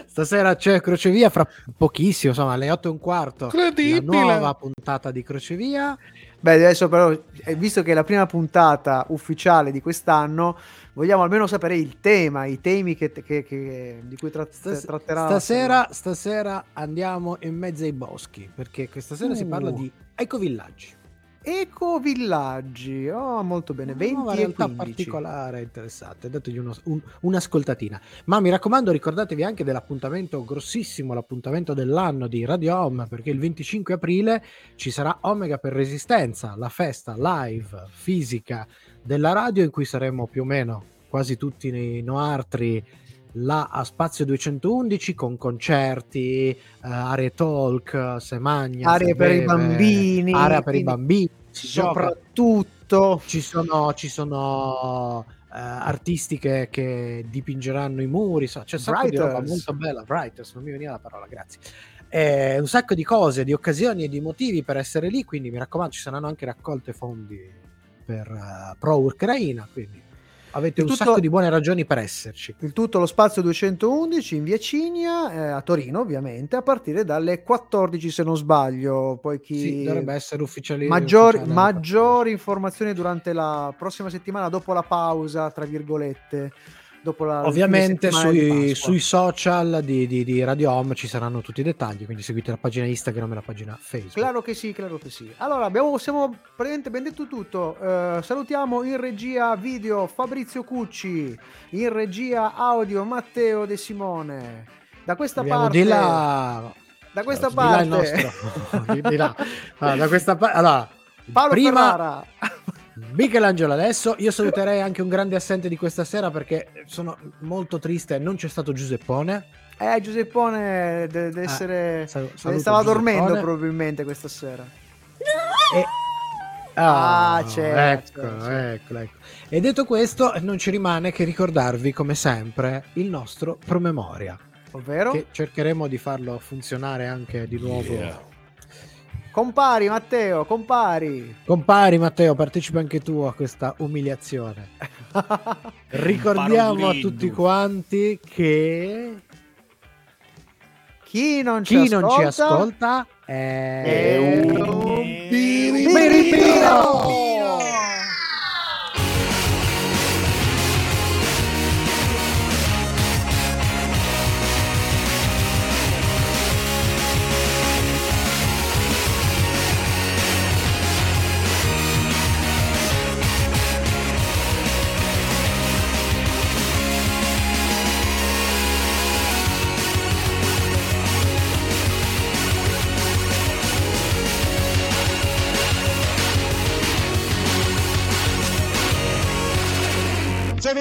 Stasera c'è Crocevia fra pochissimo, insomma alle 8 e un quarto. La Incredibile. nuova puntata di Crocevia. Beh, adesso però, eh, visto che è la prima puntata ufficiale di quest'anno, vogliamo almeno sapere il tema, i temi che, che- che- di cui tra- Stas- tratterà. stasera, stasera andiamo in mezzo ai boschi perché questa sera si Uh. parla di ecovillaggi. Ecovillaggi, oh, molto bene, 20 Una e realtà 15. particolare interessante, dategli uno- un- un'ascoltatina. Ma mi raccomando, ricordatevi anche dell'appuntamento grossissimo, l'appuntamento dell'anno di Radio Home, perché il 25 aprile ci sarà Omega per Resistenza, la festa live fisica della radio in cui saremo più o meno quasi tutti nei noartri là a Spazio 211 con concerti, eh, aree talk, se magna, Aree se per i beve, bambini, area per i bambini, Soprattutto ci sono, ci sono eh, artisti che, che dipingeranno i muri, so- c'è un di roba molto bella. Writers, non mi veniva la parola, grazie. Eh, un sacco di cose, di occasioni e di motivi per essere lì. Quindi mi raccomando, ci saranno anche raccolte fondi per eh, Pro Ucraina. Quindi avete Il un tutto- sacco di buone ragioni per esserci. il tutto lo spazio 211 in via Cinia, eh, a Torino ovviamente, a partire dalle 14 se non sbaglio. Poi chi... Sì, dovrebbe essere ufficiale. ufficiale. maggiori informazioni durante la prossima settimana, dopo la pausa, tra virgolette. Dopo la, Ovviamente sui, sui social di, di- di Radio Home ci saranno tutti i dettagli, quindi seguite la pagina Instagram e la pagina Facebook. Claro che sì, claro che sì. Allora, abbiamo, siamo praticamente ben detto tutto. Eh, salutiamo in regia video Fabrizio Cucci, in regia audio Matteo De Simone. Da questa Abbiamo parte, di là, da questa di là parte, il nostro, di, di là. Allora, da questa parte, allora, Paolo prima Ferrara. Michelangelo adesso, io saluterei anche un grande assente di questa sera perché sono molto triste, non c'è stato Giuseppone. Eh, Giuseppone deve Ah, essere... sal- eh, saluto stava Giuseppone. dormendo probabilmente questa sera. E- Ah, Ah, c'è, eccolo, c'è, eccolo, ecco. E detto questo, non ci rimane che ricordarvi, come sempre, il nostro promemoria, Ovvero? che cercheremo di farlo funzionare anche di nuovo. Yeah. Compari Matteo, compari. Compari Matteo, partecipa anche tu a questa umiliazione. Ricordiamo a tutti quanti che Chi non ci chi non ci ascolta ascolta è, è un biribino.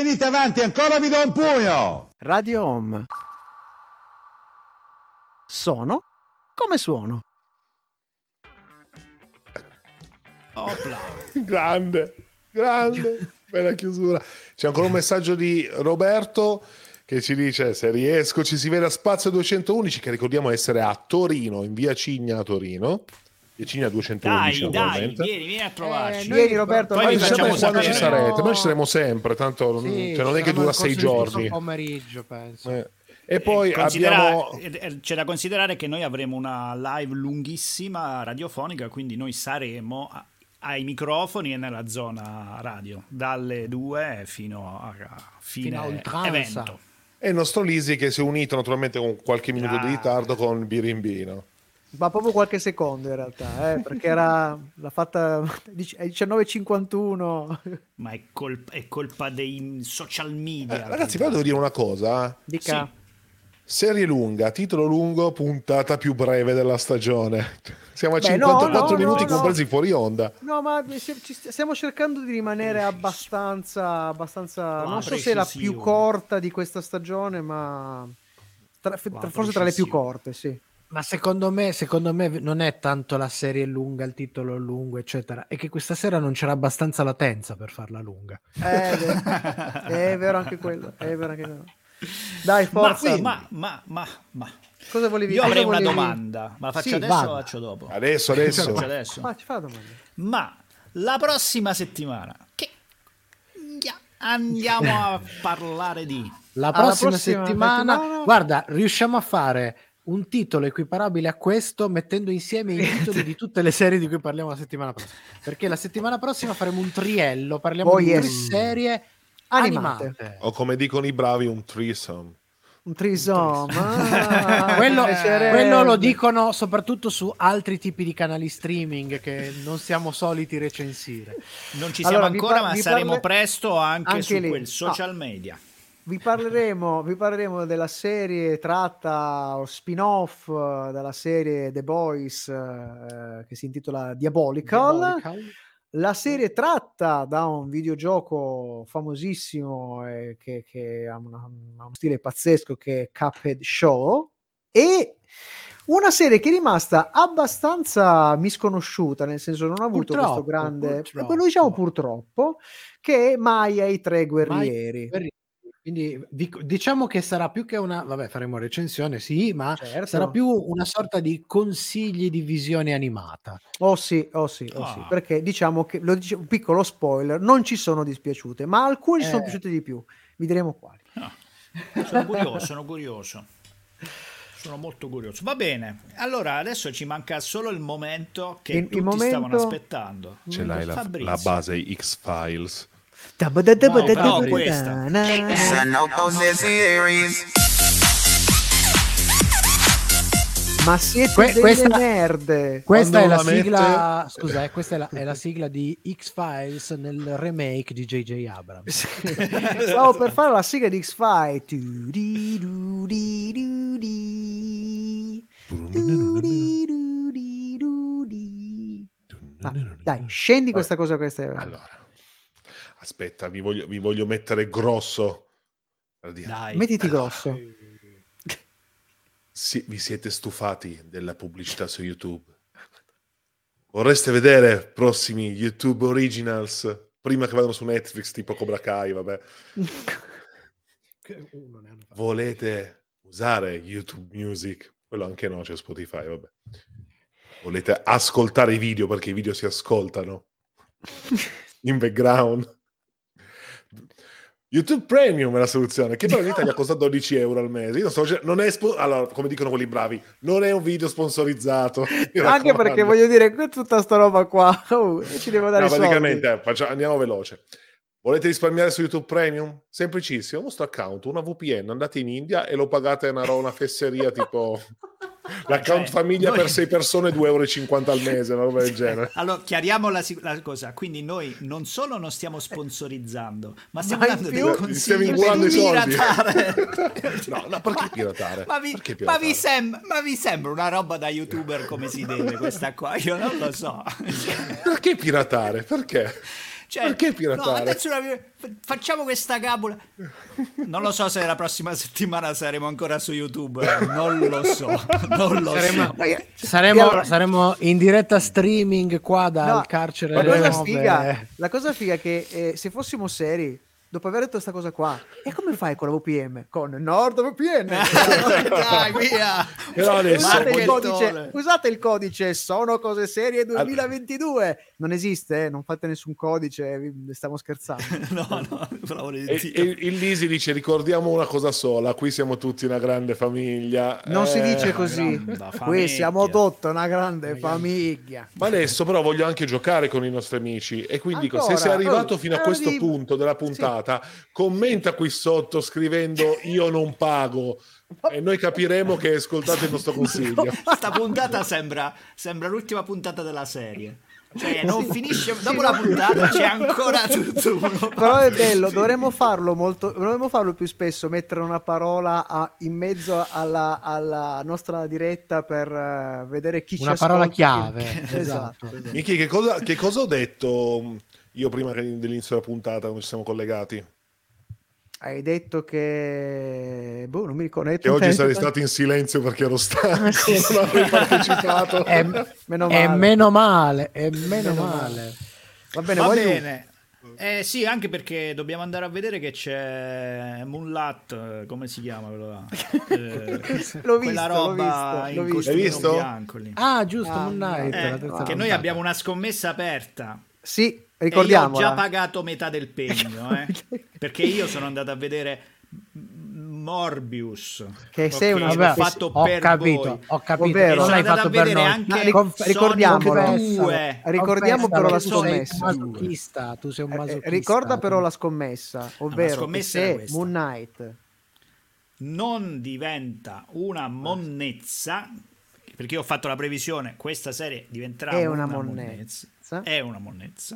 Venite avanti ancora vi do un pugno! Radio Home. Sono come suono. Opla. grande, grande, bella chiusura. C'è ancora un messaggio di Roberto che ci dice se riesco ci si vede a Spazio 211 che ricordiamo essere a Torino, in via Cigna a Torino. Piacini a 211 Dai, dai, attualmente. vieni, vieni a trovarci. Eh, vieni, Roberto, poi noi facciamo quando ci sapere. sarete? Noi ci saremo sempre, tanto non- Sì, cioè, non è che dura sei di giorni. pomeriggio, penso. Eh. E poi Considera- abbiamo... eh, eh, C'è da considerare che noi avremo una live lunghissima radiofonica, quindi noi saremo a- ai microfoni e nella zona radio dalle 2 fino a fine Fino evento. E il nostro Lisi che si è unito naturalmente con qualche minuto di Ah. ritardo con Birimbino. Ma proprio qualche secondo in realtà, eh, perché era l'ha fatta è 19.51. Ma è, colpa, è colpa dei social media. Eh, ragazzi, però devo dire una cosa. eh. Dica. Serie lunga, titolo lungo, puntata più breve della stagione. Siamo a Beh, 54 no, no, minuti no, no. compresi fuori onda. No, ma stiamo cercando di rimanere abbastanza, abbastanza Qua, non so se è la più corta di questa stagione, ma tra- Qua, forse tra le più corte, sì. Ma secondo me, secondo me non è tanto la serie lunga, il titolo lungo, eccetera, è che questa sera non c'era abbastanza latenza per farla lunga. Eh, beh, è vero anche quello, è vero anche quello. Dai, Ma, forza. ma, ma, ma, ma. cosa volevi Io cosa avrei una volevi- domanda, ma la faccio Sì, adesso vada. o la faccio dopo? Adesso, La adesso. faccio adesso. Ma ci fa la domanda. Ma la prossima settimana, che andiamo a parlare di... La Alla prossima, prossima settimana, settimana- guarda, riusciamo a fare un titolo equiparabile a questo mettendo insieme i titoli di tutte le serie di cui parliamo la settimana prossima. Perché la settimana prossima faremo un triello, parliamo Oh, di tre serie Animate. animate. O come dicono i bravi, un threesome. Un trisome. ah, quello, quello lo dicono soprattutto su altri tipi di canali streaming che non siamo soliti recensire. Non ci siamo Allora, ancora, par- ma saremo parle- presto anche, anche su lì. quel No. social media. Vi parleremo, vi parleremo della serie tratta o spin-off eh, dalla serie The Boys eh, che si intitola Diabolical. Diabolical. La serie tratta da un videogioco famosissimo eh, che, che ha, una- ha uno stile pazzesco che è Cuphead Show e una serie che è rimasta abbastanza misconosciuta, nel senso non ha avuto questo Purtroppo, grande, purtroppo. lo diciamo purtroppo, che è Maya e i tre guerrieri. Quindi vi- diciamo che sarà più che una, vabbè, faremo recensione, sì, ma Certo. sarà più una sorta di consigli di visione animata. Oh sì, oh sì, oh sì, Ah. perché diciamo che, lo dice, un piccolo spoiler, non ci sono dispiaciute, ma alcune ci sono Eh. piaciute di più. Vi diremo quali. Sono curioso, sono curioso. Sono molto curioso. Va bene, allora adesso ci manca solo il momento che Il- il tutti stavano momento- aspettando. Ce l'hai la, la base X-Files. Ma siete Que- questa- merde. Questa è la la sigla, scusa, eh, questa è la, è la sigla di X-Files nel remake di J.J. Abrams. Stavo per fare la sigla di du-di. Ah, dai, scendi questa cosa. Questa è... Allora, aspetta, vi voglio, vi voglio mettere grosso. Dai. Mettiti grosso. si- vi siete stufati della pubblicità su YouTube? Vorreste vedere prossimi YouTube Originals prima che vadano su Netflix tipo Cobra Kai, vabbè. Volete usare YouTube Music? Quello anche no, c'è Spotify, vabbè. Volete ascoltare i video perché i video si ascoltano in background? YouTube Premium è la soluzione, che però in Italia costa 12 euro al mese. Io non, facendo- non è spo- allora, come dicono quelli bravi, non è un video sponsorizzato. Anche perché voglio dire, tutta sta roba qua, oh, ci devo dare No, praticamente, eh, faccia- andiamo veloce. Volete risparmiare su YouTube Premium? Semplicissimo, il vostro account, una VPN, andate in India e lo pagate una, una fesseria tipo l'account Cioè, famiglia noi- per 6 persone 2,50 euro al mese, una roba del genere. Allora, chiariamo la, la cosa. Quindi noi non solo non stiamo sponsorizzando, ma stiamo Ma dando più dei Stiamo consigli inculando per i soldi. piratare. No, no, perché piratare? Ma vi, Perché ma, piratare? vi sem- ma vi sembra una roba da youtuber come si deve questa qua? Io non lo so. Perché piratare? Perché? Cioè, Perché no, piratare? adesso una- facciamo questa capola. Non lo so se la prossima settimana saremo ancora su YouTube. eh, Non lo so. Non lo Saremo, so. saremo, saremo in diretta streaming qua dal No, carcere la cosa figa, la cosa figa è che eh, se fossimo seri dopo aver detto questa cosa qua, e come fai con la VPN? Con NordVPN. Dai, via! Però adesso usate, il codice, usate il codice Sono Cose Serie 2022. Non esiste, eh? non fate nessun codice, stiamo scherzando. No, no, di E- e il Lisi dice ricordiamo una cosa sola, qui siamo tutti una grande famiglia. Non si Eh, dice così. Qui siamo tutti una grande famiglia. Ma adesso però voglio anche giocare con i nostri amici e quindi dico, se Ancora? sei arrivato fino a questo punto della puntata, commenta qui sotto scrivendo io non pago e noi capiremo che hai ascoltato il nostro consiglio. Sta puntata sembra, sembra l'ultima puntata della serie. Cioè, non finisce dopo Sì, la puntata, c'è ancora tutto uno. Però è bello, dovremmo farlo molto, dovremmo farlo più spesso, mettere una parola a- in mezzo alla, alla nostra diretta per eh, vedere chi Una ci parola ascolta. chiave. Esatto. Esatto. Michi, che cosa, che cosa ho detto io prima dell'inizio della puntata quando ci siamo collegati? Hai detto che... Boh, non mi ricordo. Che oggi sarei tempo- stato in silenzio perché ero stanco, Ah, sì, sì. non avrei partecipato. È, Meno è male. meno male, è meno, Meno male. Va bene, Va voglio- bene. Eh, sì, anche perché dobbiamo andare a vedere che c'è Moonlat, eh, come si chiama quello là? Eh, L'ho quella visto, l'ho roba visto, in l'ho visto. Hai visto? bianco lì. Ah, giusto, Ah, Moon Knight, Eh, che noi abbiamo una scommessa aperta. Sì, Io ho già pagato metà del pegno, eh, perché io sono andato a vedere Morbius. Che sei una- l'ho vabbè, fatto ho per capito, voi. ho capito. Ovvero- non Sono l'hai andato fatto a per noi. anche Ma ric- Sonic ricordiamola. 2. Ricordiamo però la scommessa. masochista, tu sei un Eh, masochista. ricorda però la scommessa, ovvero che era se. Moon Knight non diventa una monnezza, perché io ho fatto la previsione, questa serie diventerà È una monnezza. Monnezza. È una monnezza.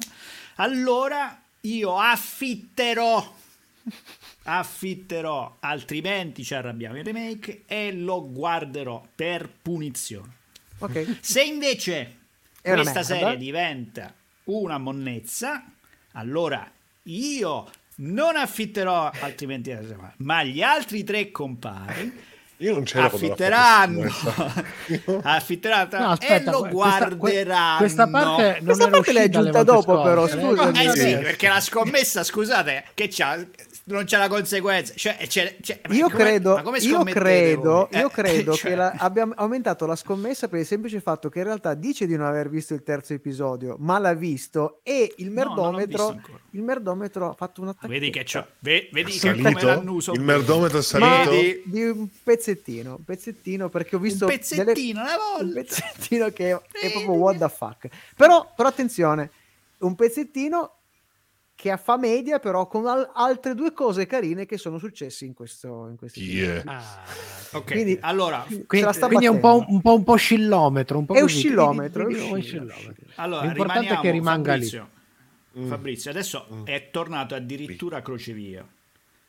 Allora io affitterò, affitterò, altrimenti ci arrabbiamo il remake e lo guarderò per punizione. Ok. Se invece È questa serie diventa una monnezza, allora io non affitterò altrimenti ma gli altri tre compari Io non c'ero affitteranno fatto affitteranno No, aspetta, e lo guarderanno questa parte non Questa parte l'hai aggiunta dopo, però, scorse, scusa. eh? eh sì, Sì. perché la scommessa scusate che c'ha non c'è la conseguenza cioè, c'è- c'è- Io come- credo, io credo, voi? io Eh, credo cioè- che la- abbiamo aumentato la scommessa per il semplice fatto che in realtà dice di non aver visto il terzo episodio, ma l'ha visto e il No, merdometro, ancora. il merdometro ha fatto un attacco vedi che c'ho ve- vedi che Salito? come l'annuso Il merdometro è salito? Vedi? di un pezzettino, un pezzettino perché ho visto un delle- pezzettino alla un volta pezzettino che è proprio what the fuck. Però, però attenzione, un pezzettino che fa media però con al- altre due cose carine che sono successe in questo in questi Yeah. Ah, ok Quindi- allora quindi, la sta quindi è un po', un po' un po' scillometro. Un po' È così. oscillometro, Quindi- è quindi- oscillometro. Allora, L'importante è che rimanga lì. Fabrizio, Fabrizio, adesso è tornato addirittura crocevia.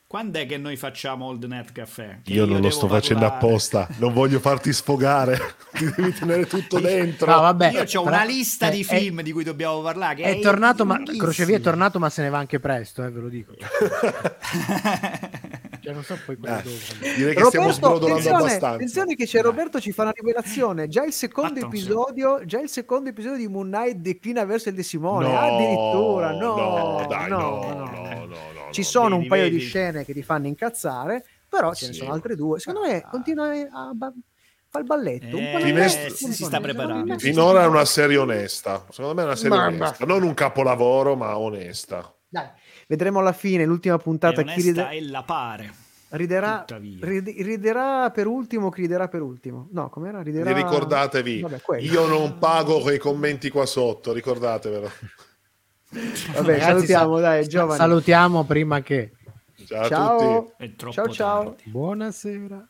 Quando è che noi facciamo Old Net Caffè? Che Io non lo sto facendo parlare. apposta, non voglio farti sfogare, ti devi tenere tutto dentro. No, vabbè, Io ho però- una lista eh, di è- film di cui dobbiamo parlare. Che È, tornato, ma. Crocevia è tornato, ma se ne va anche presto, eh, ve lo dico. Cioè, non so poi quello Eh, dove. direi che stiamo Roberto, sbrodolando attenzione, abbastanza. attenzione che c'è Roberto ci fa una rivelazione. Già il secondo Attenzione. episodio, già il secondo episodio di Moon Knight declina verso il De Simone. No, Addirittura, no, no, dai, no, no, no. no, no, no, Ci no. sono vedi, un paio di vedi. scene che ti fanno incazzare, però ce ne Sì. sono altre due. Secondo me continua a fa il balletto. un Eh, po' Finestra- balletto, si un po' sta preparando. Finora è una serie onesta, secondo me è una serie Ma- onesta, non un capolavoro, ma onesta. Dai, vedremo alla fine, l'ultima È puntata, chi ride- e la pare. riderà, riderà per ultimo, chi riderà per ultimo. No, com'era? Riderà... Ricordatevi, Vabbè, io non pago quei commenti qua sotto, ricordatevelo. Vabbè, Ragazzi, salutiamo, sa- dai, giovani. Salutiamo prima che. Ciao, a tutti. Ciao. È Ciao, ciao. tardi. Buonasera.